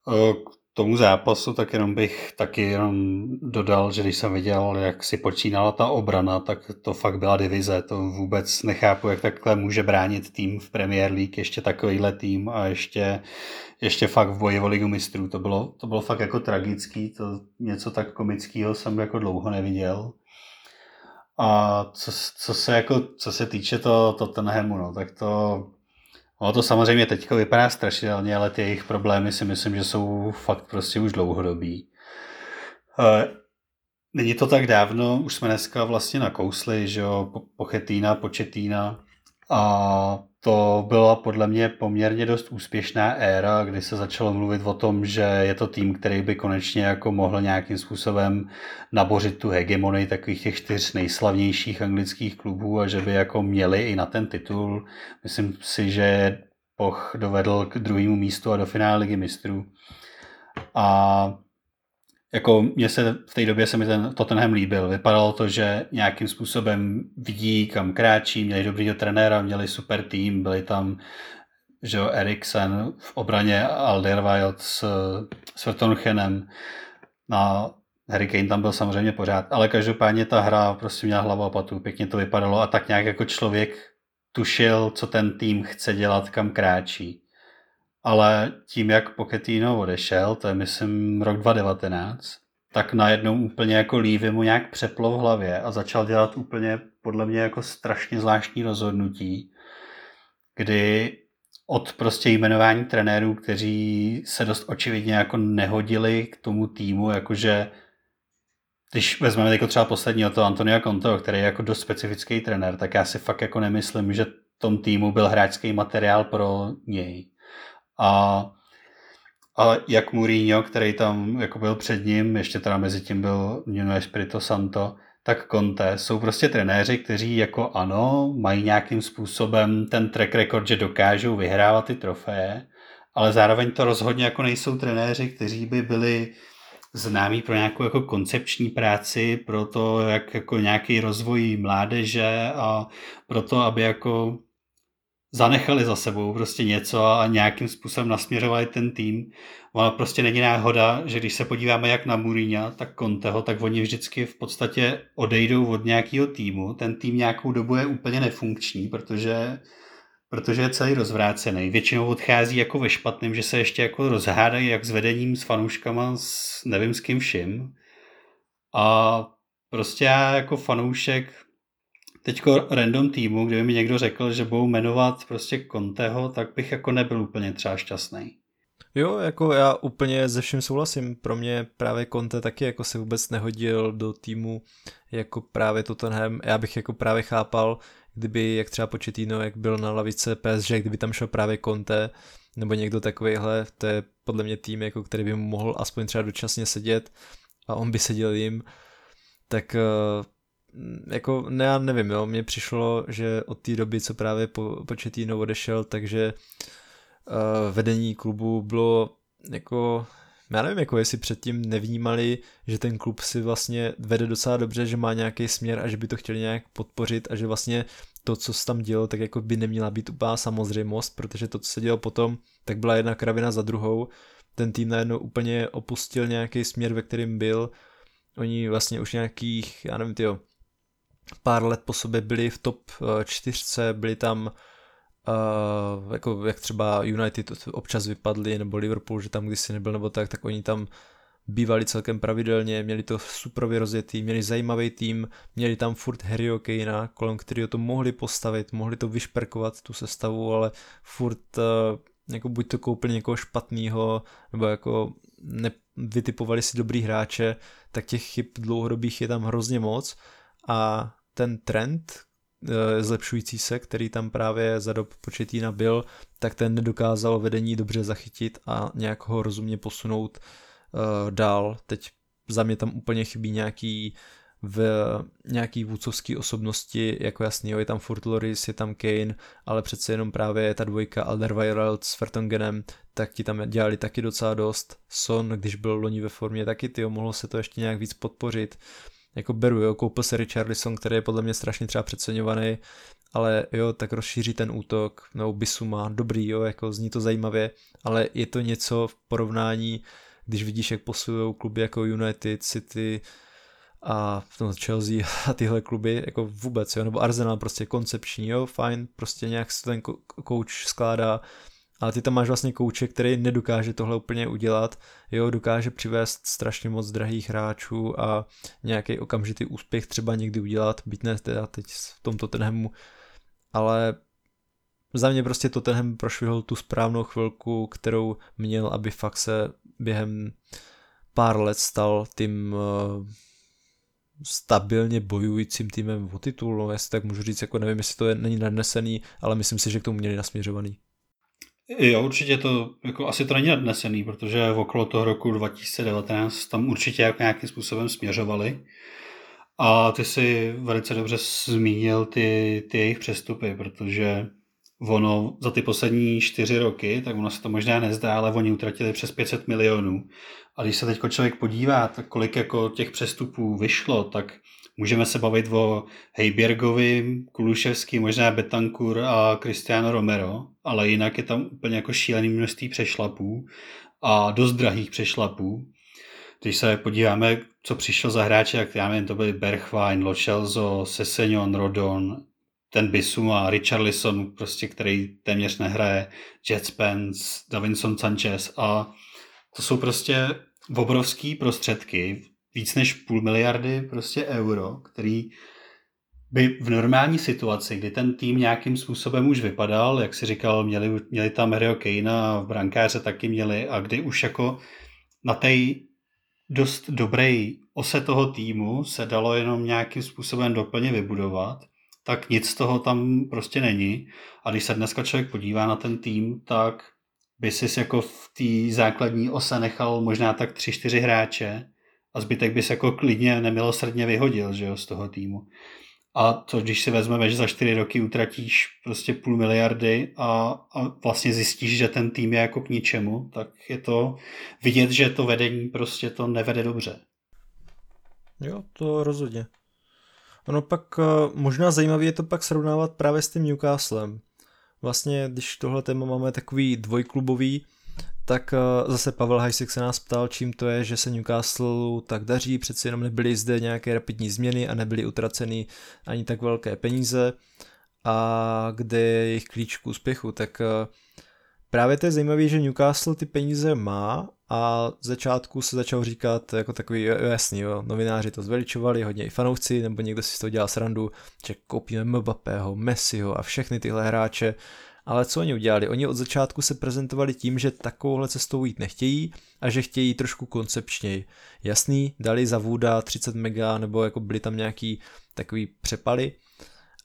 K tomu zápasu, tak jenom bych taky jenom dodal, že když jsem viděl, jak si počínala ta obrana, tak to fakt byla divize. To vůbec nechápu, jak takhle může bránit tým v Premier League, ještě takovýhle tým a ještě, ještě fakt v boji o ligu mistrů. To bylo, to bylo fakt jako tragický, to něco tak komického jsem jako dlouho neviděl. A co, co, se, jako, co se týče to Tottenhamu, no, tak to Ono to samozřejmě teď vypadá strašidelně, ale ty jejich problémy si myslím, že jsou fakt prostě už dlouhodobí. Eh, není to tak dávno, už jsme dneska vlastně nakousli, že jo, Pochetýna, Početína a to byla podle mě poměrně dost úspěšná éra, kdy se začalo mluvit o tom, že je to tým, který by konečně jako mohl nějakým způsobem nabořit tu hegemonii takových těch čtyř nejslavnějších anglických klubů a že by jako měli i na ten titul. Myslím si, že Poch dovedl k druhému místu a do finále ligy mistrů. A jako mě se v té době se mi ten Tottenham líbil. Vypadalo to, že nějakým způsobem vidí, kam kráčí, měli dobrýho trenéra, měli super tým, byli tam že Eriksen v obraně Alderweireld s, s Vertonchenem. Na Harry Kane tam byl samozřejmě pořád, ale každopádně ta hra prostě měla hlavu a patu, pěkně to vypadalo. A tak nějak jako člověk tušil, co ten tým chce dělat, kam kráčí ale tím, jak Pochettino odešel, to je myslím rok 2019, tak najednou úplně jako Lívy mu nějak přeplo v hlavě a začal dělat úplně podle mě jako strašně zvláštní rozhodnutí, kdy od prostě jmenování trenérů, kteří se dost očividně jako nehodili k tomu týmu, jakože když vezmeme jako třeba posledního to Antonia Conto, který je jako dost specifický trenér, tak já si fakt jako nemyslím, že tom týmu byl hráčský materiál pro něj. A, a jak Mourinho, který tam jako byl před ním, ještě teda mezi tím byl Nuno Espirito Santo, tak Conte. Jsou prostě trenéři, kteří jako ano, mají nějakým způsobem ten track record, že dokážou vyhrávat ty trofeje, ale zároveň to rozhodně jako nejsou trenéři, kteří by byli známí pro nějakou jako koncepční práci, pro to, jak jako nějaký rozvoj mládeže a pro to, aby jako zanechali za sebou prostě něco a nějakým způsobem nasměřovali ten tým. Ono prostě není náhoda, že když se podíváme jak na Mourinho, tak Conteho, tak oni vždycky v podstatě odejdou od nějakého týmu. Ten tým nějakou dobu je úplně nefunkční, protože protože je celý rozvrácený. Většinou odchází jako ve špatném, že se ještě jako rozhádají jak s vedením, s fanouškama, s nevím s kým vším. A prostě já jako fanoušek teďko random týmu, kdyby mi někdo řekl, že budou jmenovat prostě Conteho, tak bych jako nebyl úplně třeba šťastný. Jo, jako já úplně ze vším souhlasím. Pro mě právě Conte taky jako se vůbec nehodil do týmu jako právě Tottenham. Já bych jako právě chápal, kdyby jak třeba Početino, jak byl na lavice PSG, kdyby tam šel právě Conte, nebo někdo takovýhle, to je podle mě tým, jako který by mu mohl aspoň třeba dočasně sedět a on by seděl jim, tak eh, jako ne, já nevím, jo, mně přišlo, že od té doby, co právě po, Početino odešel, takže uh, vedení klubu bylo jako, já nevím, jako jestli předtím nevnímali, že ten klub si vlastně vede docela dobře, že má nějaký směr a že by to chtěli nějak podpořit a že vlastně to, co se tam dělo, tak jako by neměla být úplná samozřejmost, protože to, co se dělo potom, tak byla jedna kravina za druhou, ten tým najednou úplně opustil nějaký směr, ve kterým byl, oni vlastně už nějakých, já nevím, tyjo, pár let po sobě byli v top eh, čtyřce, byli tam uh, jako jak třeba United občas vypadli, nebo Liverpool, že tam kdysi nebyl nebo tak, tak oni tam bývali celkem pravidelně, měli to super rozjetý, měli zajímavý tým, měli tam furt Harryho Kanea, kolem kterého to mohli postavit, mohli to vyšperkovat tu sestavu, ale furt uh, jako buď to koupili někoho špatného, nebo jako nevytipovali si dobrý hráče, tak těch chyb dlouhodobých je tam hrozně moc a ten trend eh, zlepšující se, který tam právě za dob početína byl, tak ten nedokázal vedení dobře zachytit a nějak ho rozumně posunout uh, dál. Teď za mě tam úplně chybí nějaký v nějaký vůcovský osobnosti, jako jasný, jo, je tam Furt Loris, je tam Kane, ale přece jenom právě ta dvojka Alderweireld s Fertongenem, tak ti tam dělali taky docela dost. Son, když byl loni ve formě, taky ty mohlo se to ještě nějak víc podpořit jako beru, jo, koupil se Richarlison, který je podle mě strašně třeba přeceňovaný, ale jo, tak rozšíří ten útok, nebo Bisuma, dobrý, jo, jako zní to zajímavě, ale je to něco v porovnání, když vidíš, jak posilují kluby jako United, City a v tom Chelsea *laughs* a tyhle kluby, jako vůbec, jo, nebo Arsenal prostě koncepční, jo, fajn, prostě nějak se ten coach skládá, ale ty tam máš vlastně kouče, který nedokáže tohle úplně udělat, jo, dokáže přivést strašně moc drahých hráčů a nějaký okamžitý úspěch třeba někdy udělat, byť ne teda teď v tomto tenhemu, ale za mě prostě Tottenham prošvihl tu správnou chvilku, kterou měl, aby fakt se během pár let stal tím uh, stabilně bojujícím týmem o titul, no jestli tak můžu říct, jako nevím, jestli to je, není nadnesený, ale myslím si, že k tomu měli nasměřovaný. Jo, určitě to jako asi to není nadnesený, protože v okolo toho roku 2019 tam určitě jako nějakým způsobem směřovali. A ty si velice dobře zmínil ty, ty jejich přestupy, protože ono za ty poslední čtyři roky, tak ono se to možná nezdá, ale oni utratili přes 500 milionů. A když se teď člověk podívá, tak kolik jako těch přestupů vyšlo, tak můžeme se bavit o Hejbjergovi, Kuluševský, možná Betancourt a Cristiano Romero, ale jinak je tam úplně jako šílený množství přešlapů a dost drahých přešlapů. Když se podíváme, co přišlo za hráče, jak já nevím, to byly Berchwein, Lo Celso, Sesegnon, Rodon, ten Bisuma, Richarlison, prostě, který téměř nehraje, Jet Spence, Davinson Sanchez a to jsou prostě obrovský prostředky, víc než půl miliardy prostě euro, který by v normální situaci, kdy ten tým nějakým způsobem už vypadal, jak si říkal, měli, měli tam Mario Kejna a v brankáře taky měli a kdy už jako na té dost dobré ose toho týmu se dalo jenom nějakým způsobem doplně vybudovat, tak nic z toho tam prostě není. A když se dneska člověk podívá na ten tým, tak by si jako v té základní ose nechal možná tak tři, čtyři hráče a zbytek bys jako klidně nemilosrdně vyhodil že jo, z toho týmu. A to, když si vezmeme, že za čtyři roky utratíš prostě půl miliardy a, a vlastně zjistíš, že ten tým je jako k ničemu, tak je to vidět, že to vedení prostě to nevede dobře. Jo, to rozhodně. Ono pak eh, možná zajímavé je to pak srovnávat právě s tím Newcastlem. Vlastně, když tohle téma máme takový dvojklubový, tak eh, zase Pavel Hajsek se nás ptal, čím to je, že se Newcastle tak daří, přeci jenom nebyly zde nějaké rapidní změny a nebyly utraceny ani tak velké peníze. A kde je jejich klíč k úspěchu, tak eh, právě to je zajímavé, že Newcastle ty peníze má a v začátku se začal říkat jako takový, jasný, jo, novináři to zveličovali, hodně i fanoušci, nebo někdo si z toho dělal srandu, že koupíme Mbappého, Messiho a všechny tyhle hráče, ale co oni udělali? Oni od začátku se prezentovali tím, že takovouhle cestou jít nechtějí a že chtějí trošku koncepčněji. Jasný, dali za Vůda 30 mega nebo jako byly tam nějaký takový přepaly,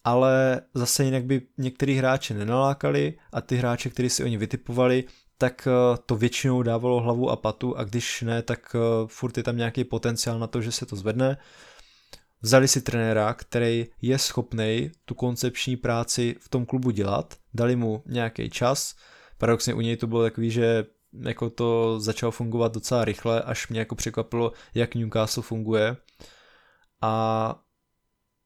ale zase jinak by některý hráče nenalákali a ty hráče, který si oni vytipovali, tak eh, to většinou dávalo hlavu a patu a když ne, tak eh, furt je tam nějaký potenciál na to, že se to zvedne. Vzali si trenéra, který je schopný tu koncepční práci v tom klubu dělat, dali mu nějaký čas. Paradoxně u něj to bylo takový, že jako to začalo fungovat docela rychle, až mě jako překvapilo, jak Newcastle funguje. A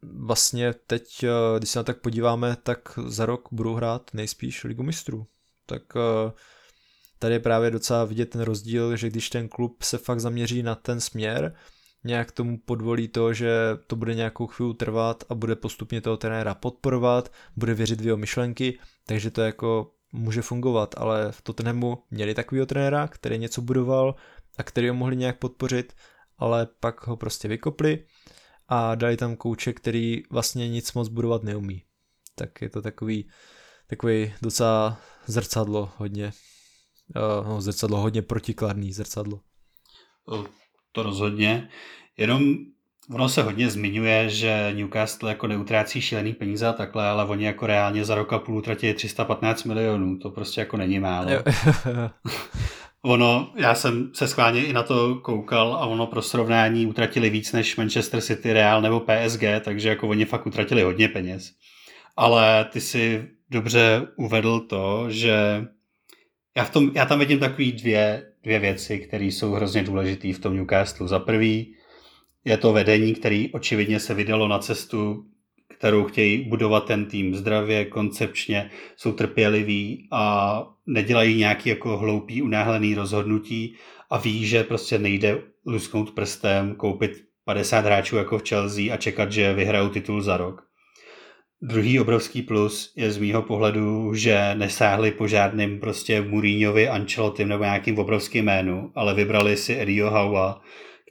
vlastně teď, eh, když se na tak podíváme, tak za rok budou hrát nejspíš ligu mistrů. Tak tady je právě docela vidět ten rozdíl, že když ten klub se fakt zaměří na ten směr, nějak tomu podvolí to, že to bude nějakou chvíli trvat a bude postupně toho trenéra podporovat, bude věřit v jeho myšlenky, takže to jako může fungovat, ale v Tottenhamu měli takového trenéra, který něco budoval a který ho mohli nějak podpořit, ale pak ho prostě vykopli a dali tam kouče, který vlastně nic moc budovat neumí. Tak je to takový, takový docela zrcadlo hodně no, zrcadlo hodně protikladný zrcadlo. To, rozhodně. Jenom ono se hodně zmiňuje, že Newcastle jako neutrácí šílený peníze a takhle, ale oni jako reálně za rok a půl utratili 315 milionů. To prostě jako není málo. *laughs* ono, já jsem se schválně i na to koukal a ono pro srovnání utratili víc než Manchester City, Real nebo PSG, takže jako oni fakt utratili hodně peněz. Ale ty si dobře uvedl to, že já, v tom, já tam vidím takové dvě, dvě věci, které jsou hrozně důležité v tom Newcastle. Za prvý je to vedení, který očividně se vydalo na cestu, kterou chtějí budovat ten tým zdravě, koncepčně, jsou trpěliví a nedělají nějaký jako hloupý, unáhlený rozhodnutí a ví, že prostě nejde lusknout prstem, koupit 50 hráčů jako v Chelsea a čekat, že vyhrajou titul za rok. Druhý obrovský plus je z mýho pohledu, že nesáhli po žádným prostě Mourinhovi, Ancelottim nebo nějakým obrovským jménu, ale vybrali si Eddieho Howa,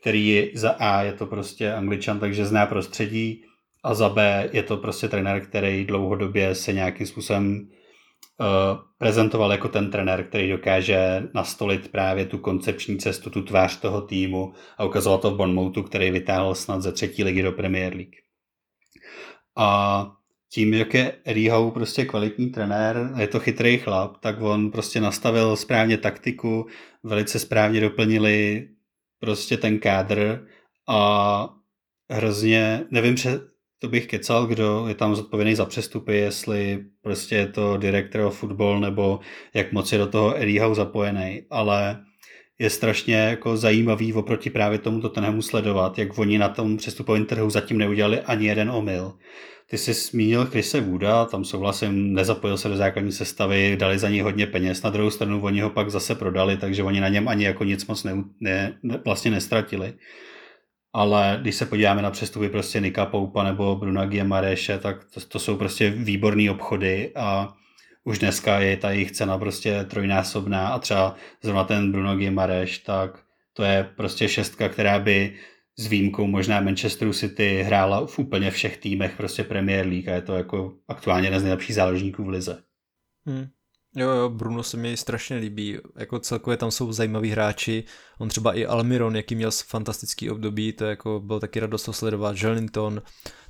který za A je to prostě angličan, takže zná prostředí a za B je to prostě trenér, který dlouhodobě se nějakým způsobem uh, prezentoval jako ten trenér, který dokáže nastolit právě tu koncepční cestu, tu tvář toho týmu a ukazoval to v Bournemouthu, který vytáhl snad ze třetí ligy do Premier League. A tím, jak je Eddie Howe prostě kvalitní trenér, je to chytrý chlap, tak on prostě nastavil správně taktiku, velice správně doplnili prostě ten kádr a hrozně, nevím, to bych kecal, kdo je tam zodpovědný za přestupy, jestli prostě je to director of football nebo jak moc je do toho Eddie Howe zapojený, ale je strašně jako zajímavý oproti právě tomu Tottenhamu sledovat, jak oni na tom přestupovém trhu zatím neudělali ani jeden omyl. Ty jsi zmínil Chrise Wooda, tam souhlasím, nezapojil se do základní sestavy, dali za něj hodně peněz, na druhou stranu oni ho pak zase prodali, takže oni na něm ani jako nic moc ne, ne, vlastně nestratili. Ale když se podíváme na přestupy prostě Nika Poupa nebo Bruna Giemareše, tak to, to jsou prostě výborné obchody a už dneska je ta jejich cena prostě trojnásobná a třeba zrovna ten Bruno Gimareš, tak to je prostě šestka, která by s výjimkou možná Manchesteru City hrála v úplně všech týmech prostě Premier League a je to jako aktuálně jeden z nejlepších záložníků v lize. Hmm. Jo, jo, Bruno se mi strašně líbí, jako celkově tam jsou zajímaví hráči, on třeba i Almiron, jaký měl fantastický období, to jako byl taky radost sledovat, Jelinton,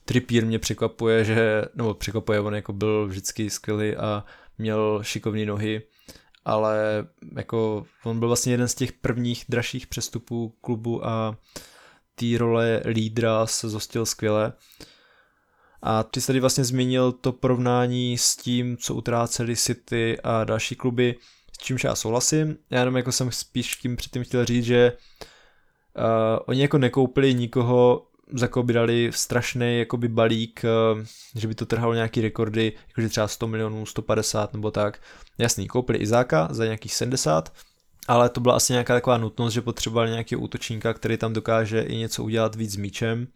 Trippier mě překvapuje, že, nebo překvapuje, on jako byl vždycky skvělý a měl šikovné nohy, ale jako on byl vlastně jeden z těch prvních dražších přestupů klubu a té role lídra se zostil skvěle. A ty jsi tady vlastně zmínil to porovnání s tím, co utráceli City a další kluby, s čímž já souhlasím. Já jenom jako jsem spíš tím předtím chtěl říct, že uh, oni jako nekoupili nikoho, za by dali strašný jakoby balík, uh, že by to trhalo nějaký rekordy, jakože třeba 100 milionů, 150 nebo tak. Jasný, koupili Izáka za nějakých 70, ale to byla asi nějaká taková nutnost, že potřebovali nějakého útočníka, který tam dokáže i něco udělat víc s míčem.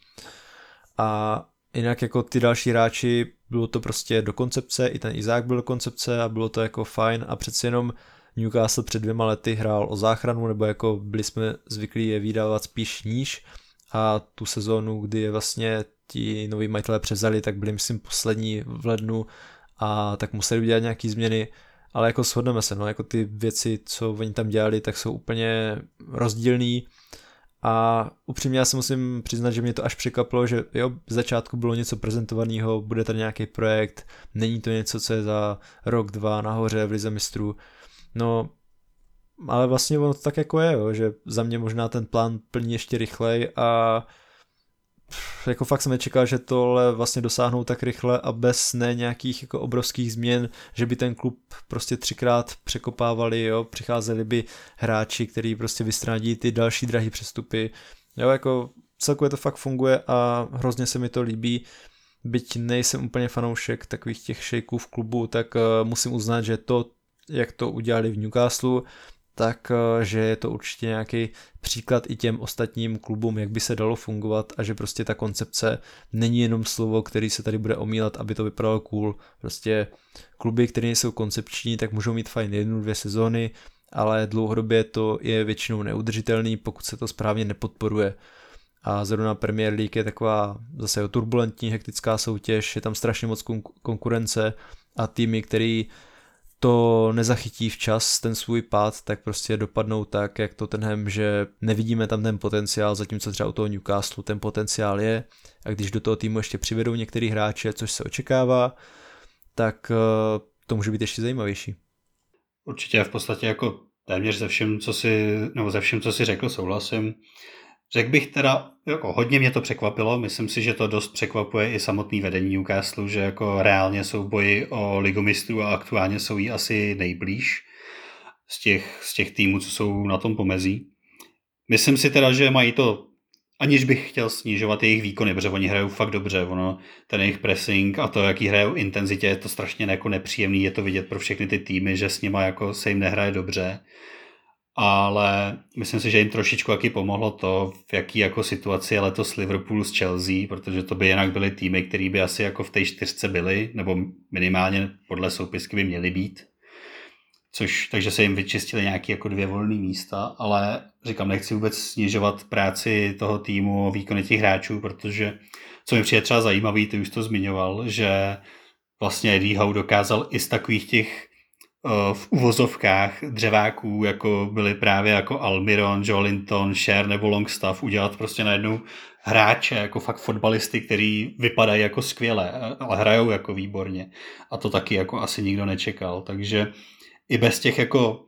A jinak jako ty další hráči, bylo to prostě do koncepce, i ten Izák byl do koncepce a bylo to jako fajn a přeci jenom Newcastle před dvěma lety hrál o záchranu, nebo jako byli jsme zvyklí je vydávat spíš níž a tu sezónu, kdy je vlastně ti noví majitelé převzali, tak byli myslím poslední v lednu a tak museli udělat nějaký změny. Ale jako shodneme se, no, jako ty věci, co oni tam dělali, tak jsou úplně rozdílný. A upřímně já si musím přiznat, že mě to až překvapilo, že jo, v začátku bylo něco prezentovaného, bude tady nějaký projekt, není to něco, co je za rok, dva nahoře v Lize mistrů, no ale vlastně ono to tak jako je, jo, že za mě možná ten plán plní ještě rychlej a jako fakt jsem nečekal, že tohle vlastně dosáhnou tak rychle a bez ne nějakých jako obrovských změn, že by ten klub prostě třikrát překopávali, jo, přicházeli by hráči, kteří prostě vystranadí ty další drahé přestupy, jo, jako celkově to fakt funguje a hrozně se mi to líbí, byť nejsem úplně fanoušek takových těch šejků v klubu, tak uh, musím uznat, že to, jak to udělali v Newcastle, tak eh, že je to určitě nějaký příklad i těm ostatním klubům, jak by se dalo fungovat a že prostě ta koncepce není jenom slovo, který se tady bude omílat, aby to vypadalo cool. Prostě kluby, které nejsou koncepční, tak můžou mít fajn jednu, dvě sezóny, ale dlouhodobě to je většinou neudržitelný, pokud se to správně nepodporuje. A zrovna Premier League je taková zase turbulentní, hektická soutěž, je tam strašně moc konkurence a týmy, který to nezachytí včas ten svůj pád, tak prostě dopadnou tak, jak to tenhem, že nevidíme tam ten potenciál, zatímco třeba u toho Newcastle ten potenciál je a když do toho týmu ještě přivedou některý hráče, což se očekává, tak eh, to může být ještě zajímavější. Určitě v podstatě jako téměř ze všem, co si, nebo ze všem, co si řekl, souhlasím. Řekl bych teda, jako hodně mě to překvapilo, myslím si, že to dost překvapuje i samotný vedení Newcastle, že jako reálně jsou boji o ligu mistrů a aktuálně jsou jí asi nejblíž z těch, z těch týmů, co jsou na tom pomezí. Myslím si teda, že mají to, aniž bych chtěl snižovat jejich výkony, protože oni hrajou fakt dobře, ono, ten jejich pressing a to, jaký hrajou intenzitě, je to strašně jako nepříjemný, je to vidět pro všechny ty týmy, že s nima jako se jim nehraje dobře ale myslím si, že jim trošičku taky pomohlo to, v jaký jako situaci je letos Liverpool s Chelsea, protože to by jinak byly týmy, které by asi jako v té čtyřce byly, nebo minimálně podle soupisky by měly být. Což, takže se jim vyčistili nějaké jako dvě volné místa, ale říkám, nechci vůbec snižovat práci toho týmu, výkony těch hráčů, protože co mi přijde třeba zajímavý, ty už to zmiňoval, že vlastně Eddie Howe dokázal i z takových těch v uvozovkách dřeváků, jako byly právě jako Almiron, Jolinton, Cher nebo Longstaff, udělat prostě najednou hráče, jako fakt fotbalisty, který vypadají jako skvěle, ale hrajou jako výborně. A to taky jako asi nikdo nečekal. Takže i bez těch jako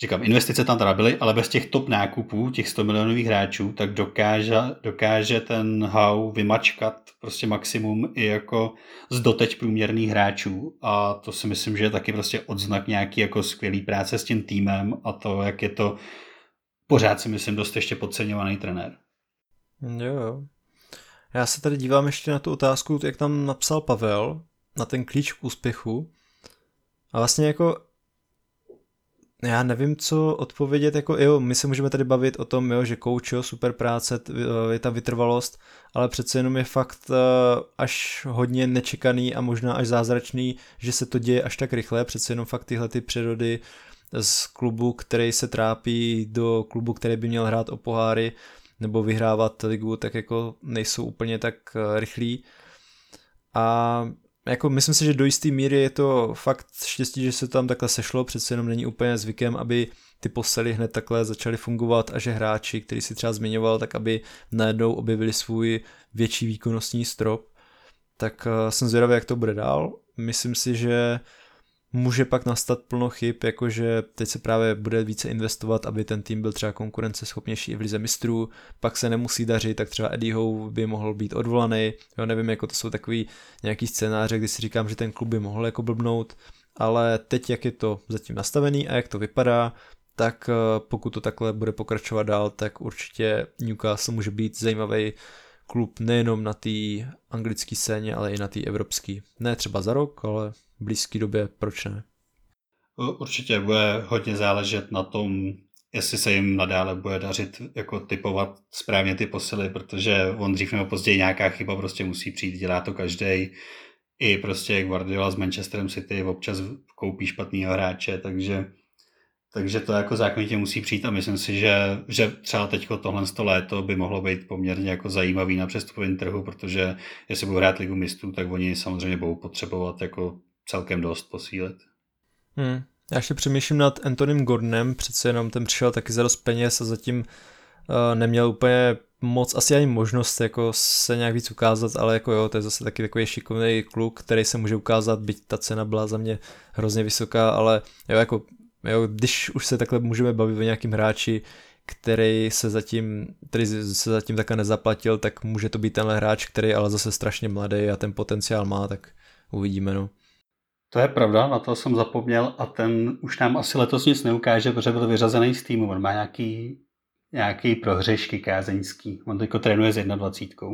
říkám, investice tam teda byly, ale bez těch top nákupů, těch 100 milionových hráčů, tak dokáže, dokáže ten Hau vymačkat prostě maximum i jako z doteď průměrných hráčů a to si myslím, že je taky prostě odznak nějaký jako skvělý práce s tím týmem a to, jak je to pořád si myslím dost ještě podceňovaný trenér. Jo, jo. Já se tady dívám ještě na tu otázku, jak tam napsal Pavel, na ten klíč k úspěchu. A vlastně jako já nevím, co odpovědět, jako jo, my se můžeme tady bavit o tom, jo, že kouč, jo, super práce, je ta vytrvalost, ale přece jenom je fakt uh, až hodně nečekaný a možná až zázračný, že se to děje až tak rychle, přece jenom fakt tyhle ty přírody z klubu, který se trápí do klubu, který by měl hrát o poháry nebo vyhrávat ligu, tak jako nejsou úplně tak uh, rychlí. A jako myslím si, že do jisté míry je to fakt štěstí, že se tam takhle sešlo, přece jenom není úplně zvykem, aby ty posely hned takhle začaly fungovat a že hráči, který si třeba zmiňoval, tak aby najednou objevili svůj větší výkonnostní strop. Tak uh, jsem zvědavý, jak to bude dál. Myslím si, že může pak nastat plno chyb, jakože teď se právě bude více investovat, aby ten tým byl třeba konkurenceschopnější i v lize mistrů, pak se nemusí dařit, tak třeba Eddie Howe by mohl být odvolaný, jo, nevím, jako to jsou takový nějaký scénáře, kdy si říkám, že ten klub by mohl jako blbnout, ale teď, jak je to zatím nastavený a jak to vypadá, tak eh, pokud to takhle bude pokračovat dál, tak určitě Newcastle může být zajímavý klub nejenom na té anglické scéně, ale i na té evropské. Ne třeba za rok, ale v blízké době, proč ne? Určitě bude hodně záležet na tom, jestli se jim nadále bude dařit jako typovat správně ty posily, protože on dřív nebo později nějaká chyba prostě musí přijít, dělá to každý. I prostě Guardiola s Manchesterem City občas koupí špatného hráče, takže takže to jako zákonitě musí přijít a myslím si, že, že třeba teď tohle léto by mohlo být poměrně jako zajímavý na přestupovém trhu, protože jestli budou hrát ligu mistrů, tak oni samozřejmě budou potřebovat jako celkem dost posílit. Hmm. Já ještě přemýšlím nad Antonym Gordonem, přece jenom ten přišel taky za dost peněz a zatím uh, neměl úplně moc, asi ani možnost jako se nějak víc ukázat, ale jako jo, to je zase taky takový šikovný kluk, který se může ukázat, byť ta cena byla za mě hrozně vysoká, ale jo, jako jo, když už se takhle můžeme bavit o nějakým hráči, který se zatím, který se zatím takhle nezaplatil, tak může to být tenhle hráč, který ale zase strašně mladý a ten potenciál má, tak uvidíme, no. To je pravda, na to jsem zapomněl a ten už nám asi letos nic neukáže, protože byl vyřazený z týmu. On má nějaký, nějaký prohřešky kázeňský. On teďko trénuje s 21.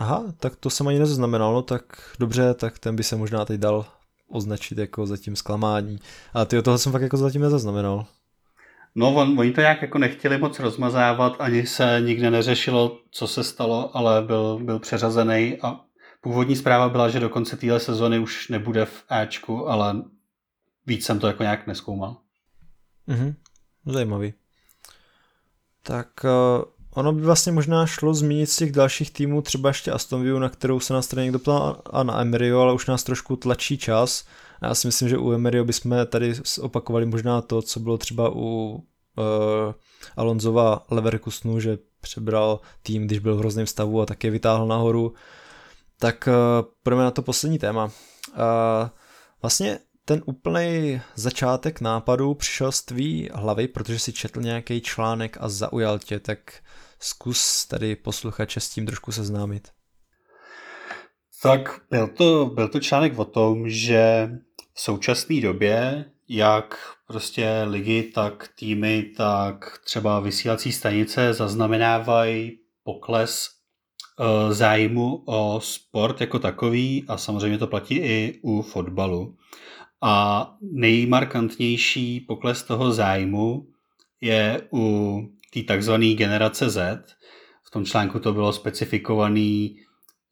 Aha, tak to jsem ani nezaznamenal, no tak dobře, tak ten by se možná teď dal označit jako zatím zklamání. A ty toho jsem fakt jako zatím nezaznamenal. No, on, oni to nějak jako nechtěli moc rozmazávat, ani se nikde neřešilo, co se stalo, ale byl, byl přeřazený a původní zpráva byla, že do konce téhle sezony už nebude v Ačku, ale víc jsem to jako nějak neskoumal. Mhm, zajímavý. Tak uh, ono by vlastně možná šlo zmínit z těch dalších týmů třeba ještě Aston Villa, na kterou se nás tady někdo ptal a na Emeryo, ale už nás trošku tlačí čas. A já si myslím, že u Emeryo bychom tady opakovali možná to, co bylo třeba u uh, Alonzova Leverkusenu, že přebral tým, když byl v hrozném stavu a taky vytáhl nahoru. Tak uh, půjdeme na to poslední téma. Uh, vlastně ten úplný začátek nápadu přišel z tvý hlavy, protože si četl nějaký článek a zaujal tě, tak zkus tady posluchače s tím trošku seznámit. Tak byl to, byl to článek o tom, že v současné době jak prostě ligy, tak týmy, tak třeba vysílací stanice zaznamenávají pokles e, zájmu o sport jako takový a samozřejmě to platí i u fotbalu. A nejmarkantnější pokles toho zájmu je u té takzvané generace Z. V tom článku to bylo specifikovaný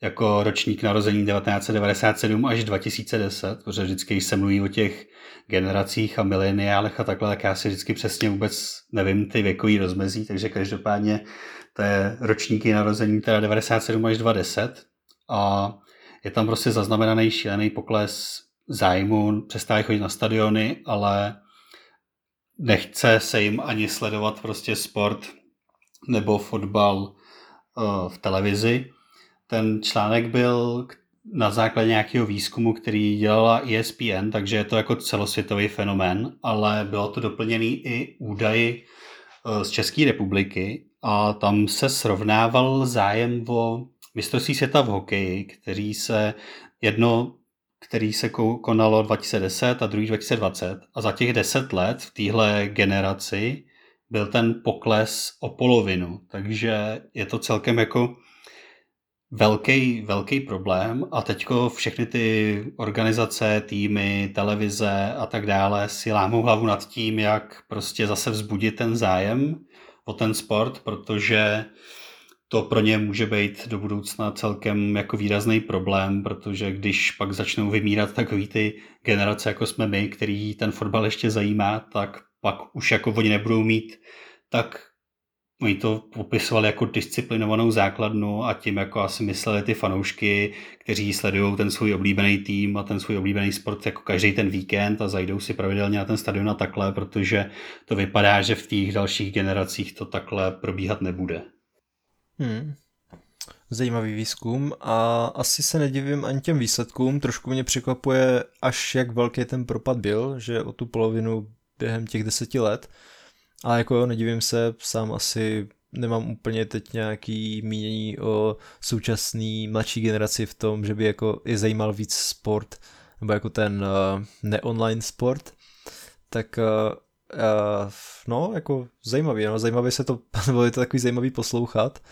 jako ročník narození 1997 až 2010, protože vždycky, se mluví o těch generacích a mileniálech a takhle, tak já si vždycky přesně vůbec nevím ty věkový rozmezí, takže každopádně to je ročníky narození teda 97 až 2010 a je tam prostě zaznamenaný šílený pokles zájmu, přestávají chodit na stadiony, ale nechce se jim ani sledovat prostě sport nebo fotbal uh, v televizi. Ten článek byl na základě nějakého výzkumu, který dělala ESPN, takže je to jako celosvětový fenomén, ale bylo to doplněný i údaji uh, z České republiky a tam se srovnával zájem o mistrovství světa v hokeji, který se jedno který se konalo 2010 a druhý 2020 a za těch 10 let v téhle generaci byl ten pokles o polovinu, takže je to celkem jako velký, velký problém. A teďko všechny ty organizace, týmy, televize a tak dále si lámou hlavu nad tím, jak prostě zase vzbudit ten zájem o ten sport, protože to pro ně může být do budoucna celkem jako výrazný problém, protože když pak začnou vymírat takový ty generace, jako jsme my, který ten fotbal ještě zajímá, tak pak už jako oni nebudou mít tak Oni to popisovali jako disciplinovanou základnu a tím jako asi mysleli ty fanoušky, kteří sledují ten svůj oblíbený tým a ten svůj oblíbený sport jako každý ten víkend a zajdou si pravidelně na ten stadion a takhle, protože to vypadá, že v těch dalších generacích to takhle probíhat nebude. Hmm. Zajímavý výzkum a asi se nedivím ani těm výsledkům. Trošku mě překvapuje, až jak velký ten propad byl, že o tu polovinu během těch deseti let. A jako jo, nedivím se, sám asi nemám úplně teď nějaký mínění o současné mladší generaci v tom, že by jako je zajímal víc sport, nebo jako ten uh, neonline sport, tak uh, uh, no, jako zajímavý, no, zajímavý se to, *laughs* je to takový zajímavý poslouchat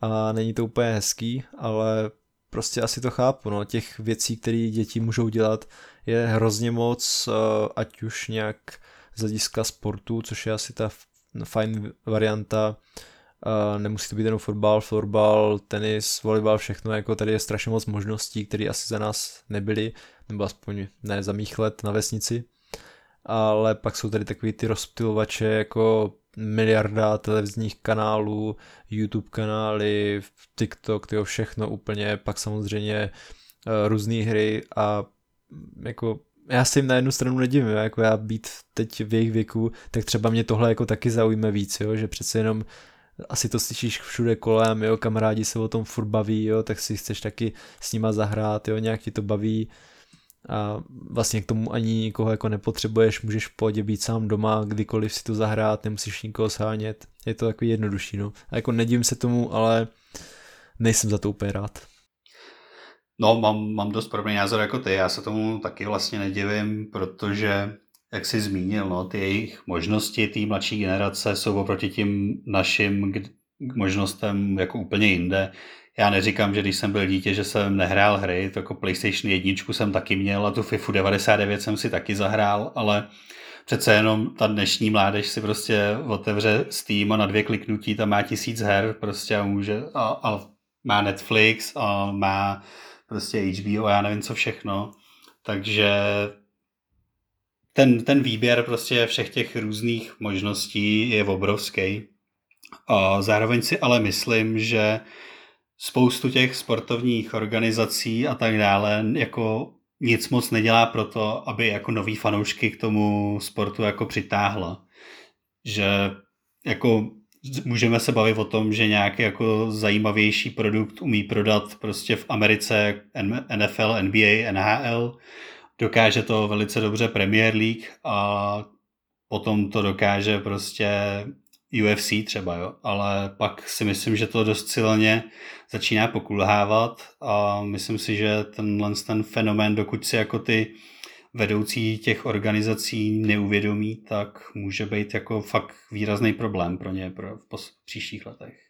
a není to úplně hezký, ale prostě asi to chápu, no, těch věcí, které děti můžou dělat je hrozně moc, uh, ať už nějak z hlediska sportu, což je asi ta fajn varianta, uh, nemusí to být jenom fotbal, florbal, tenis, volejbal, všechno, jako tady je strašně moc možností, které asi za nás nebyly, nebo aspoň ne za mých let na vesnici, ale pak jsou tady takový ty rozptilovače jako miliarda televizních kanálů, YouTube kanály, TikTok, tyjo, všechno úplně, pak samozřejmě uh, různé hry a jako já si jim na jednu stranu nedivím, jako já být teď v jejich věku, tak třeba mě tohle jako taky zaujme víc, jo, že přece jenom asi to slyšíš všude kolem, jo, kamarádi se o tom furt baví, jo, tak si chceš taky s nima zahrát, jo, nějak ti to baví a vlastně k tomu ani nikoho jako nepotřebuješ, můžeš v pohodě být sám doma, kdykoliv si to zahrát, nemusíš nikoho sánět, je to takový jednodušší, no. A jako nedím se tomu, ale nejsem za to úplně rád. No, mám, mám dost podobný názor jako ty. Já se tomu taky vlastně nedivím, protože, jak jsi zmínil, no, ty jejich možnosti, ty mladší generace jsou oproti tím našim možnostem jako úplně jinde. Já neříkám, že když jsem byl dítě, že jsem nehrál hry, to jako PlayStation 1 jsem taky měl a tu FIFA 99 jsem si taky zahrál, ale přece jenom ta dnešní mládež si prostě otevře Steam a na dvě kliknutí tam má tisíc her prostě a může a, a má Netflix a má prostě HBO a já nevím co všechno. Takže ten, ten výběr prostě všech těch různých možností je obrovský. A zároveň si ale myslím, že spoustu těch sportovních organizací a tak dále jako nic moc nedělá pro to, aby jako nový fanoušky k tomu sportu jako přitáhla. Že jako můžeme se bavit o tom, že nějaký jako zajímavější produkt umí prodat prostě v Americe NFL, NBA, NHL, dokáže to velice dobře Premier League a potom to dokáže prostě UFC třeba, jo. ale pak si myslím, že to dost silně začíná pokulhávat a myslím si, že tenhle ten fenomén, dokud si jako ty vedoucí těch organizací neuvědomí, tak může být jako fakt výrazný problém pro ně pro v příštích letech.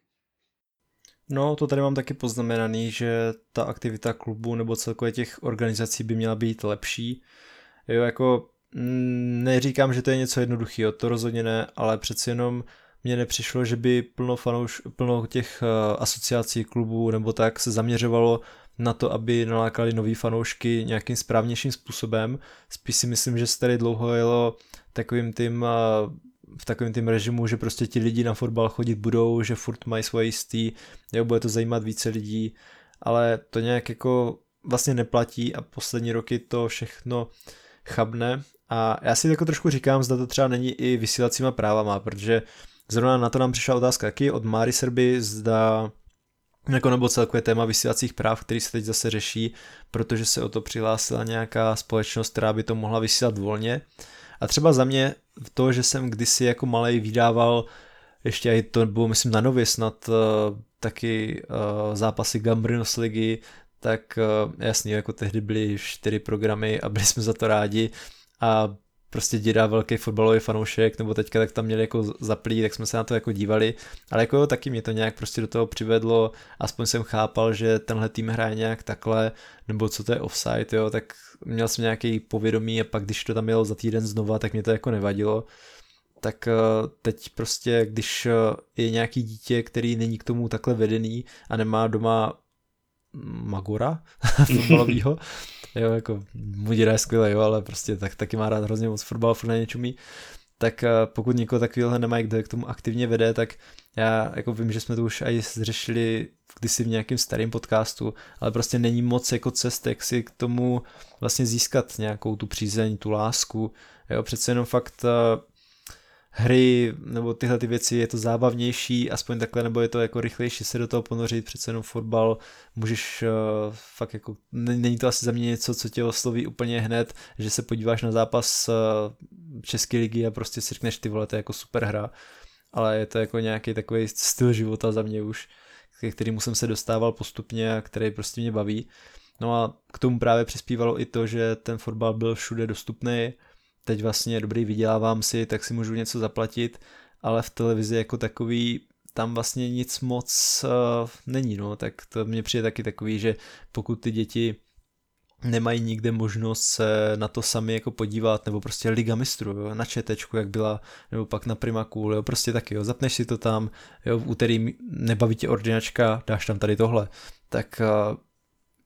No, to tady mám taky poznamenaný, že ta aktivita klubu nebo celkově těch organizací by měla být lepší. Jo, jako mm, neříkám, že to je něco jednoduchého, to rozhodně ne, ale přeci jenom mně nepřišlo, že by plno, fanouš, plno těch uh, asociací, klubů nebo tak se zaměřovalo na to, aby nalákali nový fanoušky nějakým správnějším způsobem. Spíš si myslím, že se tady dlouho jelo takovým tím uh, v takovém tým režimu, že prostě ti lidi na fotbal chodit budou, že furt mají svoje jistý, jo, bude to zajímat více lidí, ale to nějak jako vlastně neplatí a poslední roky to všechno chabne a já si jako trošku říkám, zda to třeba není i vysílacíma právama, protože zrovna na to nám přišla otázka taky od Máry Serby, zda jako nebo celkově téma vysílacích práv, který se teď zase řeší, protože se o to přihlásila nějaká společnost, která by to mohla vysílat volně. A třeba za mě to, že jsem kdysi jako malej vydával ještě i to bylo myslím na nově snad uh, taky uh, zápasy Gambrinos ligy, tak uh, jako tehdy byly čtyři programy a byli jsme za to rádi a prostě děda velký fotbalový fanoušek, nebo teďka tak tam měli jako zaplý, tak jsme se na to jako dívali, ale jako taky mě to nějak prostě do toho přivedlo, aspoň jsem chápal, že tenhle tým hraje nějak takhle, nebo co to je offside, jo, tak měl jsem nějaký povědomí a pak když to tam mělo za týden znova, tak mě to jako nevadilo, tak eh, teď prostě, když eh, je nějaký dítě, který není k tomu takhle vedený a nemá doma Magora *laughs* fotbalového, jo, jako můj děda je skvělý, jo, ale prostě tak, taky má rád hrozně moc fotbal, furt na něčem umí, tak eh, pokud někoho takového nemají, kdo k tomu aktivně vede, tak já jako vím, že jsme to už i řešili kdysi v nějakém starém podcastu, ale prostě není moc jako cest, jak si k tomu vlastně získat nějakou tu přízeň, tu lásku, jo, přece jenom fakt eh, hry nebo tyhle ty věci, je to zábavnější, aspoň takhle, nebo je to jako rychlejší se do toho ponořit, přece jenom fotbal, můžeš uh, fakt jako, není to asi za mě něco, co tě osloví úplně hned, že se podíváš na zápas uh, České ligy a prostě si řekneš ty vole, to je jako super hra, ale je to jako nějaký takový styl života za mě už, ke kterému jsem se dostával postupně a který prostě mě baví. No a k tomu právě přispívalo i to, že ten fotbal byl všude dostupný, teď vlastně dobrý, vydělávám si, tak si můžu něco zaplatit, ale v televizi jako takový tam vlastně nic moc uh, není, no, tak to mě přijde taky takový, že pokud ty děti nemají nikde možnost se na to sami jako podívat, nebo prostě Liga mistrů, jo, na četečku, jak byla, nebo pak na Primaku, jo, prostě taky, jo, zapneš si to tam, jo, v úterý nebaví tě ordinačka, dáš tam tady tohle, tak uh,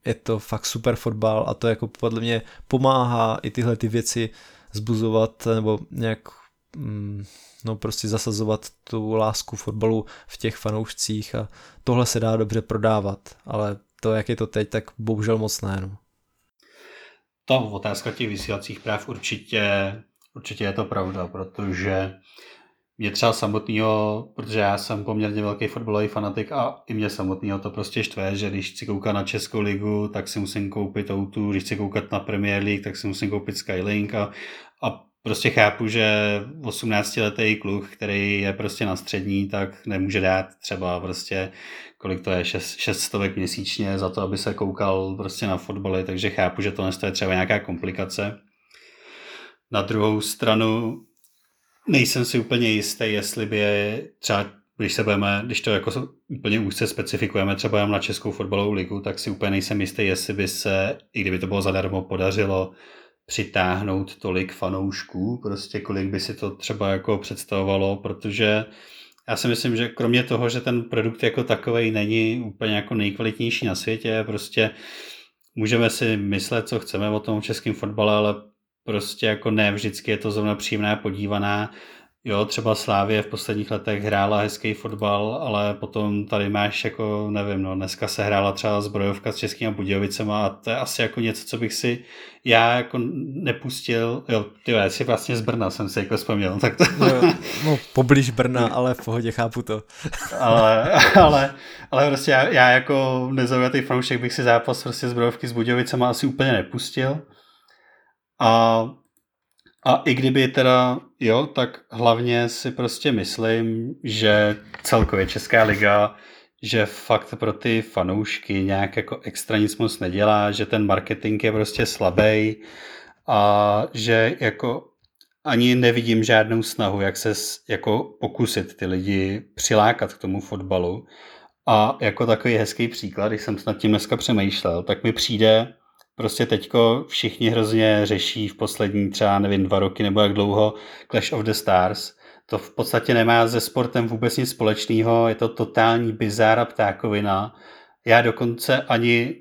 je to fakt super fotbal a to jako podle mě pomáhá i tyhle ty věci zbuzovat nebo nějak mm, no prostě zasazovat tu lásku fotbalu v těch fanoušcích a tohle se dá dobře prodávat, ale to, jak je to teď, tak bohužel moc ne. No. To otázka těch vysílacích práv určitě, určitě je to pravda, protože mě třeba samotného, protože já jsem poměrně velký fotbalový fanatik a i mě samotného to prostě štve, že když chci koukat na Českou ligu, tak si musím koupit autu, když chci koukat na Premier League, tak si musím koupit Skylink a, a prostě chápu, že 18-letý kluk, který je prostě na střední, tak nemůže dát třeba prostě kolik to je, 6, stovek měsíčně za to, aby se koukal prostě na fotbaly, takže chápu, že to je třeba nějaká komplikace. Na druhou stranu nejsem si úplně jistý, jestli by je třeba, když se budeme, když to jako úplně úzce specifikujeme třeba na Českou fotbalovou ligu, tak si úplně nejsem jistý, jestli by se, i kdyby to bylo zadarmo, podařilo přitáhnout tolik fanoušků, prostě kolik by si to třeba jako představovalo, protože já si myslím, že kromě toho, že ten produkt jako takový není úplně jako nejkvalitnější na světě, prostě můžeme si myslet, co chceme o tom českém fotbale, ale prostě jako ne vždycky je to zrovna příjemná podívaná. Jo, třeba Slávě v posledních letech hrála hezký fotbal, ale potom tady máš jako, nevím, no, dneska se hrála třeba zbrojovka s Českými Budějovicema a to je asi jako něco, co bych si já jako nepustil, jo, ty já si vlastně z Brna jsem si jako vzpomněl, tak to... No, no poblíž Brna, ale v pohodě chápu to. *laughs* ale, ale, ale prostě já, já jako nezaujatý fanoušek bych si zápas prostě zbrojovky s Budějovicema asi úplně nepustil. A, a i kdyby teda, jo, tak hlavně si prostě myslím, že celkově Česká liga, že fakt pro ty fanoušky nějak jako extra nic moc nedělá, že ten marketing je prostě slabý a že jako ani nevidím žádnou snahu, jak se jako pokusit ty lidi přilákat k tomu fotbalu. A jako takový hezký příklad, když jsem nad tím dneska přemýšlel, tak mi přijde prostě teďko všichni hrozně řeší v poslední třeba, nevím, dva roky nebo jak dlouho Clash of the Stars. To v podstatě nemá se sportem vůbec nic společného, je to totální bizára ptákovina. Já dokonce ani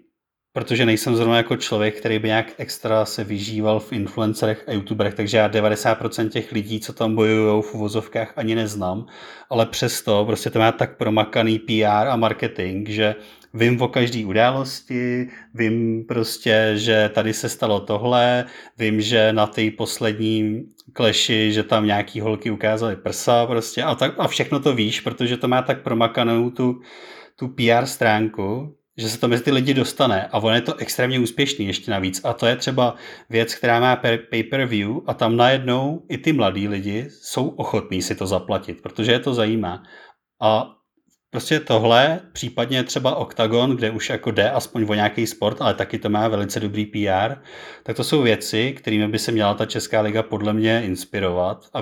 protože nejsem zrovna jako člověk, který by nějak extra se vyžíval v influencerech a youtuberech, takže já 90% těch lidí, co tam bojují v uvozovkách, ani neznám, ale přesto prostě to má tak promakaný PR a marketing, že vím o každé události, vím prostě, že tady se stalo tohle, vím, že na té poslední kleši, že tam nějaký holky ukázaly prsa prostě a, tak, a všechno to víš, protože to má tak promakanou tu, tu PR stránku, že se to mezi ty lidi dostane a on je to extrémně úspěšný ještě navíc. A to je třeba věc, která má pay-per-view a tam najednou i ty mladí lidi jsou ochotní si to zaplatit, protože je to zajímá. A prostě tohle, případně třeba Octagon, kde už jako jde aspoň o nějaký sport, ale taky to má velice dobrý PR, tak to jsou věci, kterými by se měla ta Česká liga podle mě inspirovat a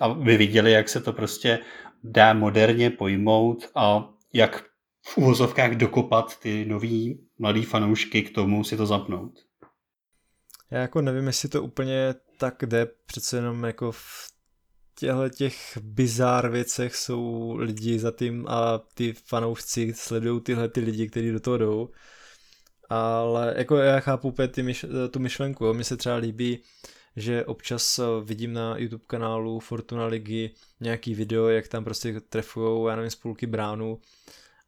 aby viděli, jak se to prostě dá moderně pojmout a jak v úvozovkách dokopat ty nový mladý fanoušky k tomu si to zapnout. Já jako nevím, jestli to úplně tak jde, přece jenom jako v těchto těch bizár věcech jsou lidi za tím a ty fanoušci sledují tyhle ty lidi, kteří do toho jdou. Ale jako já chápu úplně ty myš, tu myšlenku, mně se třeba líbí, že občas vidím na YouTube kanálu Fortuna Ligy nějaký video, jak tam prostě trefujou, já nevím, spolky bránu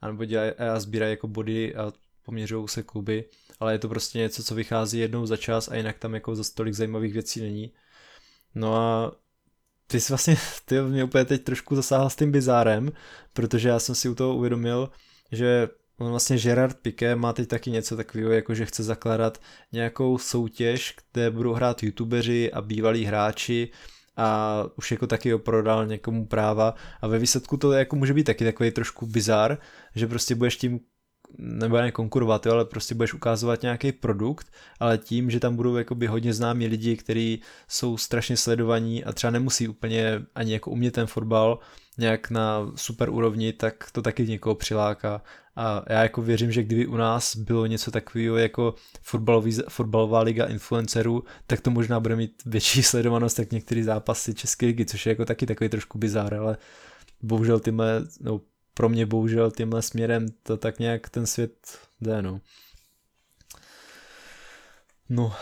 anebo dělají a sbírají jako body a poměřují se kluby, ale je to prostě něco, co vychází jednou za čas a jinak tam jako za tolik zajímavých věcí není. No a ty jsi vlastně, ty mě úplně teď trošku zasáhl s tím bizárem, protože já jsem si u toho uvědomil, že on vlastně Gerard Piqué má teď taky něco takového, jako že chce zakládat nějakou soutěž, kde budou hrát youtubeři a bývalí hráči a už jako taky ho prodal někomu práva. A ve výsledku to jako může být taky takový trošku bizar, že prostě budeš tím nebo ne konkurovat, jo, ale prostě budeš ukázovat nějaký produkt, ale tím, že tam budou jakoby hodně známí lidi, kteří jsou strašně sledovaní a třeba nemusí úplně ani jako umět ten fotbal nějak na super úrovni, tak to taky někoho přiláká. A já jako věřím, že kdyby u nás bylo něco takového jako fotbalový, fotbalová liga influencerů, tak to možná bude mít větší sledovanost jak některé zápasy České ligy, což je jako taky takový trošku bizár, ale bohužel tyhle, no pro mě bohužel tímhle směrem to tak nějak ten svět jde, no. No,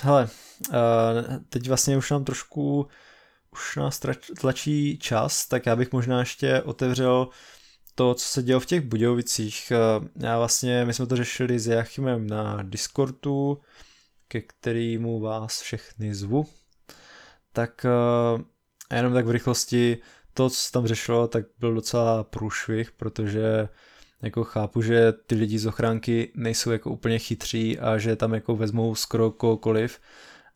hele, teď vlastně už nám trošku, už nás tlačí čas, tak já bych možná ještě otevřel to, co se dělo v těch Budějovicích. Já vlastně, my jsme to řešili s Jachimem na Discordu, ke kterému vás všechny zvu. Tak jenom tak v rychlosti, to, co se tam řešilo, tak byl docela průšvih, protože jako chápu, že ty lidi z ochránky nejsou jako úplně chytří a že tam jako vezmou skoro kohokoliv,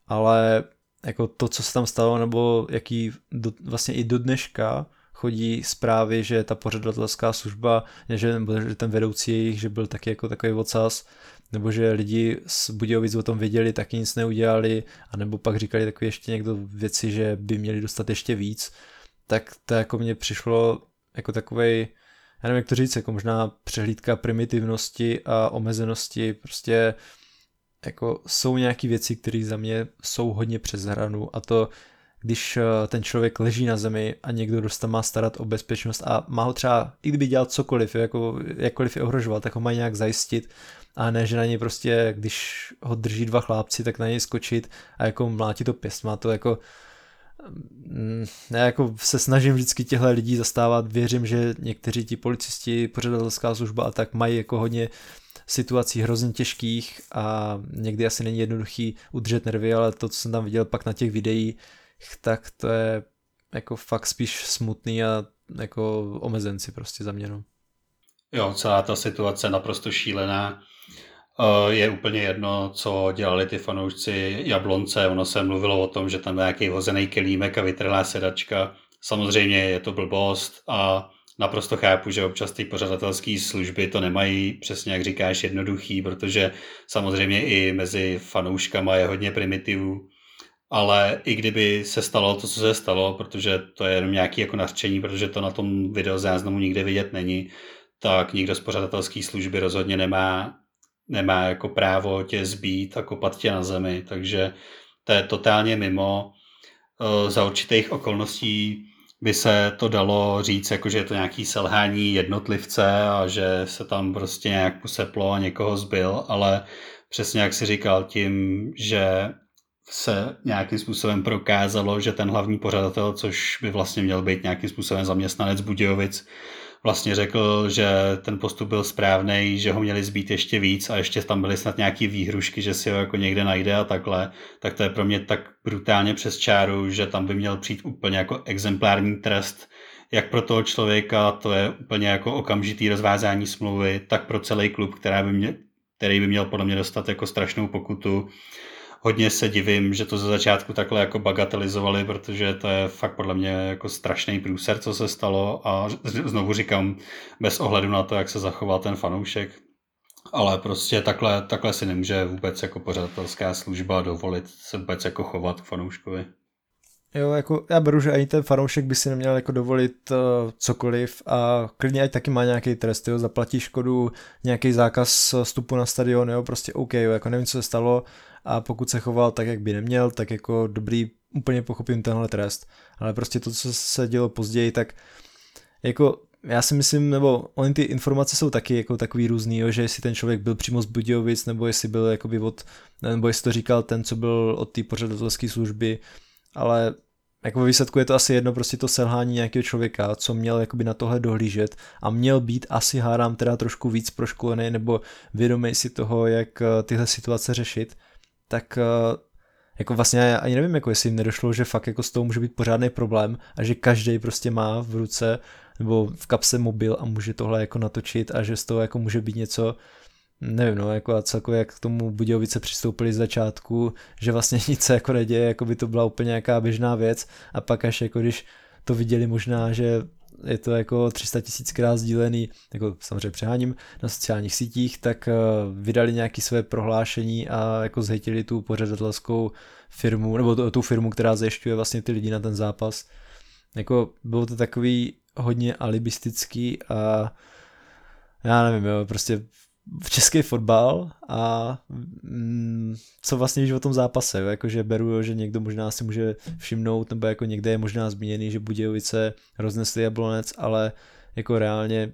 ale jako to, co se tam stalo, nebo jaký do, vlastně i do dneška chodí zprávy, že ta pořadatelská služba, že, nebo že ten vedoucí jejich, že byl taky jako takový ocas, nebo že lidi z Budějovic o tom věděli, taky nic neudělali, anebo pak říkali takové ještě někdo věci, že by měli dostat ještě víc tak to jako mně přišlo jako takovej, já nevím jak to říct, jako možná přehlídka primitivnosti a omezenosti, prostě jako jsou nějaké věci, které za mě jsou hodně přes hranu. A to když eh, ten člověk leží na zemi a někdo dost má starat o bezpečnost a má ho třeba, i kdyby dělal cokoliv, jako, jakkoliv je ohrožoval, tak ho má nějak zajistit. A ne, že na něj prostě, když ho drží dva chlápci, tak na něj skočit a jako mlátí to pěst, má to jako já jako se snažím vždycky těchto lidí zastávat, věřím, že někteří ti policisti, pořadatelská služba a tak mají jako hodně situací hrozně těžkých a někdy asi není jednoduchý udržet nervy, ale to, co jsem tam viděl pak na těch videích, tak to je jako fakt spíš smutný a jako omezenci prostě za mě. No. Jo, celá ta situace naprosto šílená. Eh, je úplně jedno, co dělali ty fanoušci Jablonce. Ono se mluvilo o tom, že tam je nějaký hozený kelímek a vytrhlá sedačka. Samozřejmě je to blbost a naprosto chápu, že občas ty pořadatelské služby to nemají přesně, jak říkáš, jednoduchý, protože samozřejmě i mezi fanouškama je hodně primitivů. Ale i kdyby se stalo to, co se stalo, protože to je jenom nějaké jako nařčení, protože to na tom videozáznamu nikde vidět není, tak nikdo z pořadatelské služby rozhodně nemá nemá jako právo tě zbít a kopat tě na zemi, takže to je totálně mimo. Eh, za určitých okolností by se to dalo říct, jako že je to nějaký selhání jednotlivce a že se tam prostě nějak poseplo a někoho zbyl, ale přesně jak si říkal, tím, že se nějakým způsobem prokázalo, že ten hlavní pořadatel, což by vlastně měl být nějakým způsobem zaměstnanec Budějovic, vlastně řekl, že ten postup byl správný, že ho měli zbít ještě víc a ještě tam byly snad nějaký výhrušky, že si ho jako někde najde a takhle, tak to je pro mě tak brutálně přes čáru, že tam by měl přijít úplně jako exemplární trest, jak pro toho člověka, to je úplně jako okamžitý rozvázání smlouvy, tak pro celý klub, která by mě, který by měl podle mě dostat jako strašnou pokutu hodně se divím, že to ze začátku takhle jako bagatelizovali, protože to je fakt podle mě jako strašný průser, co se stalo a znovu říkám, bez ohledu na to, jak se zachoval ten fanoušek, ale prostě takhle, takhle si nemůže vůbec jako pořadatelská služba dovolit se vůbec jako chovat k fanouškovi. Jo, jako já beru, že ani ten fanoušek by si neměl jako dovolit uh, cokoliv a klidně ať taky má nějaký trest, jo, zaplatí škodu, nějaký zákaz vstupu na stadion, jo, prostě OK, jo, jako nevím, co se stalo, a pokud se choval tak, jak by neměl, tak jako dobrý, úplně pochopím tenhle trest. Ale prostě to, co se dělo později, tak jako já si myslím, nebo oni ty informace jsou taky jako takový různý, jo, že jestli ten člověk byl přímo z Budějovic, nebo jestli byl jakoby od, nebo jestli to říkal ten, co byl od té pořadatelské služby, ale jako ve výsledku je to asi jedno prostě to selhání nějakého člověka, co měl jakoby na tohle dohlížet. A měl být asi hádám teda trošku víc proškolený nebo vědomý si toho, jak eh, tyhle situace řešit, tak eh, jako vlastně já ani nevím, jako jestli jim nedošlo, že fakt jako s tou může být pořádný problém a že každý prostě má v ruce nebo v kapse mobil a může tohle jako natočit a že z toho jako může být něco, nevím, no, jako a celkově jak k tomu Budějovice přistoupili z začátku, že vlastně *laughs* nic se jako neděje, jako by to byla úplně nějaká běžná věc a pak až jako když to viděli možná, že je to jako 300 tisíckrát sdílený, jako samozřejmě přeháním, na sociálních sítích, tak eh, vydali nějaké své prohlášení a jako zhejtili tu pořadatelskou firmu, nebo tu firmu, která zajišťuje vlastně ty lidi na ten zápas. Jako bylo to takový hodně alibistický a já nevím, jo, prostě český fotbal a mm, co vlastně víš o tom zápase, jakože beru, že někdo možná si může všimnout, nebo jako někde je možná zmíněný, že Budějovice roznesli jablonec, ale jako reálně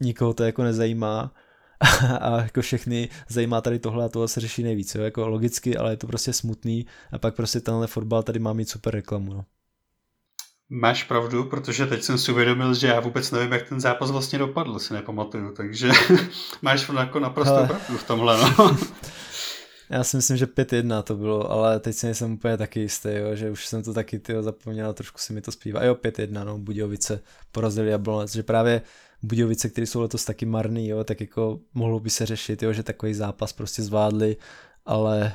nikoho to jako nezajímá *laughs* a jako všechny zajímá tady tohle a tohle se řeší nejvíc, jo? jako logicky, ale je to prostě smutný a pak prostě tenhle fotbal tady má mít super reklamu, no. Máš pravdu, protože teď jsem si uvědomil, že já vůbec nevím, jak ten zápas vlastně dopadl, si nepamatuju, takže *laughs* máš jako naprosto Ale... pravdu v tomhle, no. *laughs* Já si myslím, že 5-1 to bylo, ale teď si nejsem úplně taky jistý, jo, že už jsem to taky tyjo, zapomněl, trošku si mi to zpívá. A jo, 5-1, no, Budějovice porazili Jablonec, že právě Budějovice, které jsou letos taky marný, jo, tak jako mohlo by se řešit, jo, že takový zápas prostě zvládli, ale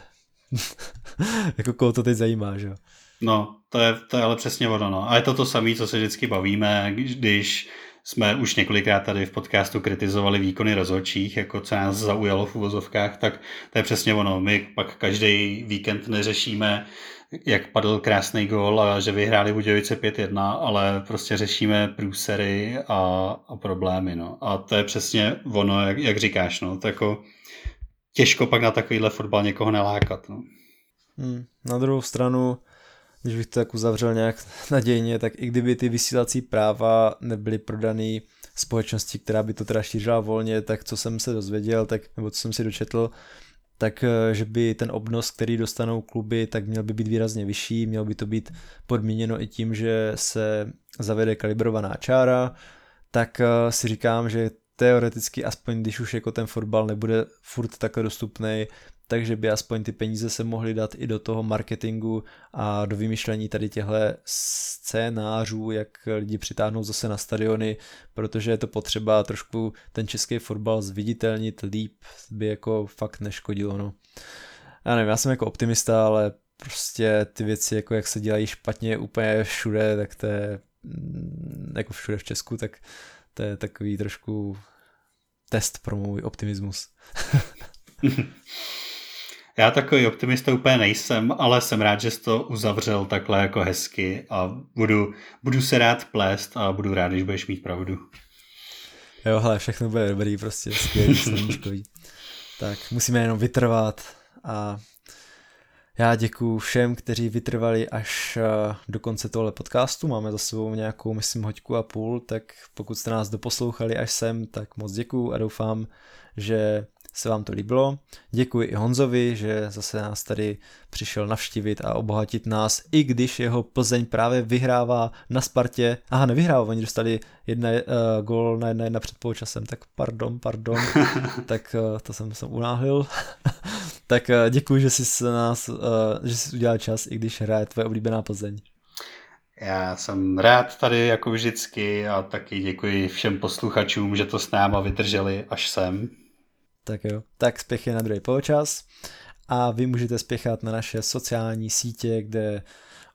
*laughs* jako koho to teď zajímá, že jo. No, to je, to je ale přesně ono. No. A je to to samé, co se vždycky bavíme, když jsme už několikrát tady v podcastu kritizovali výkony rozhodčích, jako co nás zaujalo v uvozovkách, tak to je přesně ono. My pak každý víkend neřešíme, jak padl krásný gol a že vyhráli Budějovice 5-1, ale prostě řešíme průsery a, a problémy. No. A to je přesně ono, jak, jak říkáš. No. To jako těžko pak na takovýhle fotbal někoho nelákat. No. Hmm, na druhou stranu když bych to tak uzavřel nějak *laughs* nadějně, tak i kdyby ty vysílací práva nebyly prodaný společnosti, která by to teda šířila volně, tak co jsem se dozvěděl, tak, nebo co jsem si dočetl, tak eh, že by ten obnos, který dostanou kluby, tak měl by být výrazně vyšší, měl by to být podmíněno i tím, že se zavede kalibrovaná čára, tak eh, si říkám, že teoreticky aspoň když už jako ten fotbal nebude furt takhle dostupný, takže by aspoň ty peníze se mohly dát i do toho marketingu a do vymýšlení tady těchto scénářů, jak lidi přitáhnou zase na stadiony, protože je to potřeba trošku ten český fotbal zviditelnit líp, by jako fakt neškodilo, no. Já nevím, já jsem jako optimista, ale prostě ty věci, jako jak se dělají špatně úplně všude, tak to je mm, jako všude v Česku, tak to je takový trošku test pro můj optimismus. *laughs* Já takový optimista úplně nejsem, ale jsem rád, že jsi to uzavřel takhle jako hezky a budu, budu se rád plést a budu rád, když budeš mít pravdu. Jo, hele, všechno bude dobrý, prostě skvělý, *laughs* sluníčkový. tak musíme jenom vytrvat a já děkuji všem, kteří vytrvali až eh, do konce tohle podcastu. Máme za sebou nějakou, myslím, hoďku a půl, tak pokud jste nás doposlouchali až sem, tak moc děkuji a doufám, že se vám to líbilo. Děkuji i Honzovi, že zase nás tady přišel navštívit a obohatit nás, i když jeho Plzeň právě vyhrává na Spartě. Aha, nevyhrává, oni dostali jedna, uh, gol na jedna, jedna před poločasem, tak pardon, pardon, *laughs* tak uh, to jsem se unáhlil. *laughs* tak uh, děkuji, že jsi s nás, uh, že jsi udělal čas, i když hraje tvoje oblíbená Plzeň. Já jsem rád tady jako vždycky a taky děkuji všem posluchačům, že to s náma vydrželi až sem. Tak jo, tak spěchy na druhý poločas. A vy můžete spěchat na naše sociální sítě, kde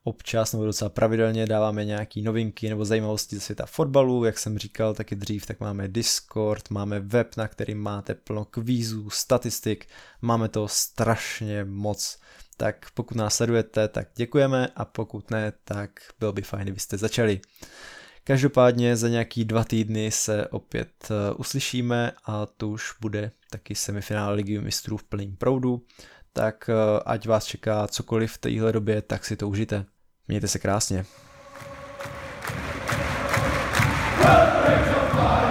občas nebo docela pravidelně dáváme nějaké novinky nebo zajímavosti ze světa fotbalu, jak jsem říkal taky dřív, tak máme Discord, máme web, na kterým máte plno kvízů, statistik, máme to strašně moc. Tak pokud nás sledujete, tak děkujeme. A pokud ne, tak bylo by fajn, kdybyste začali. Každopádně za nějaký dva týdny se opět eh, uslyšíme a to už bude taky semifinál Ligy mistrů v plném proudu, tak eh, ať vás čeká cokoliv v téhle době, tak si to užijte. Mějte se krásně. Perfect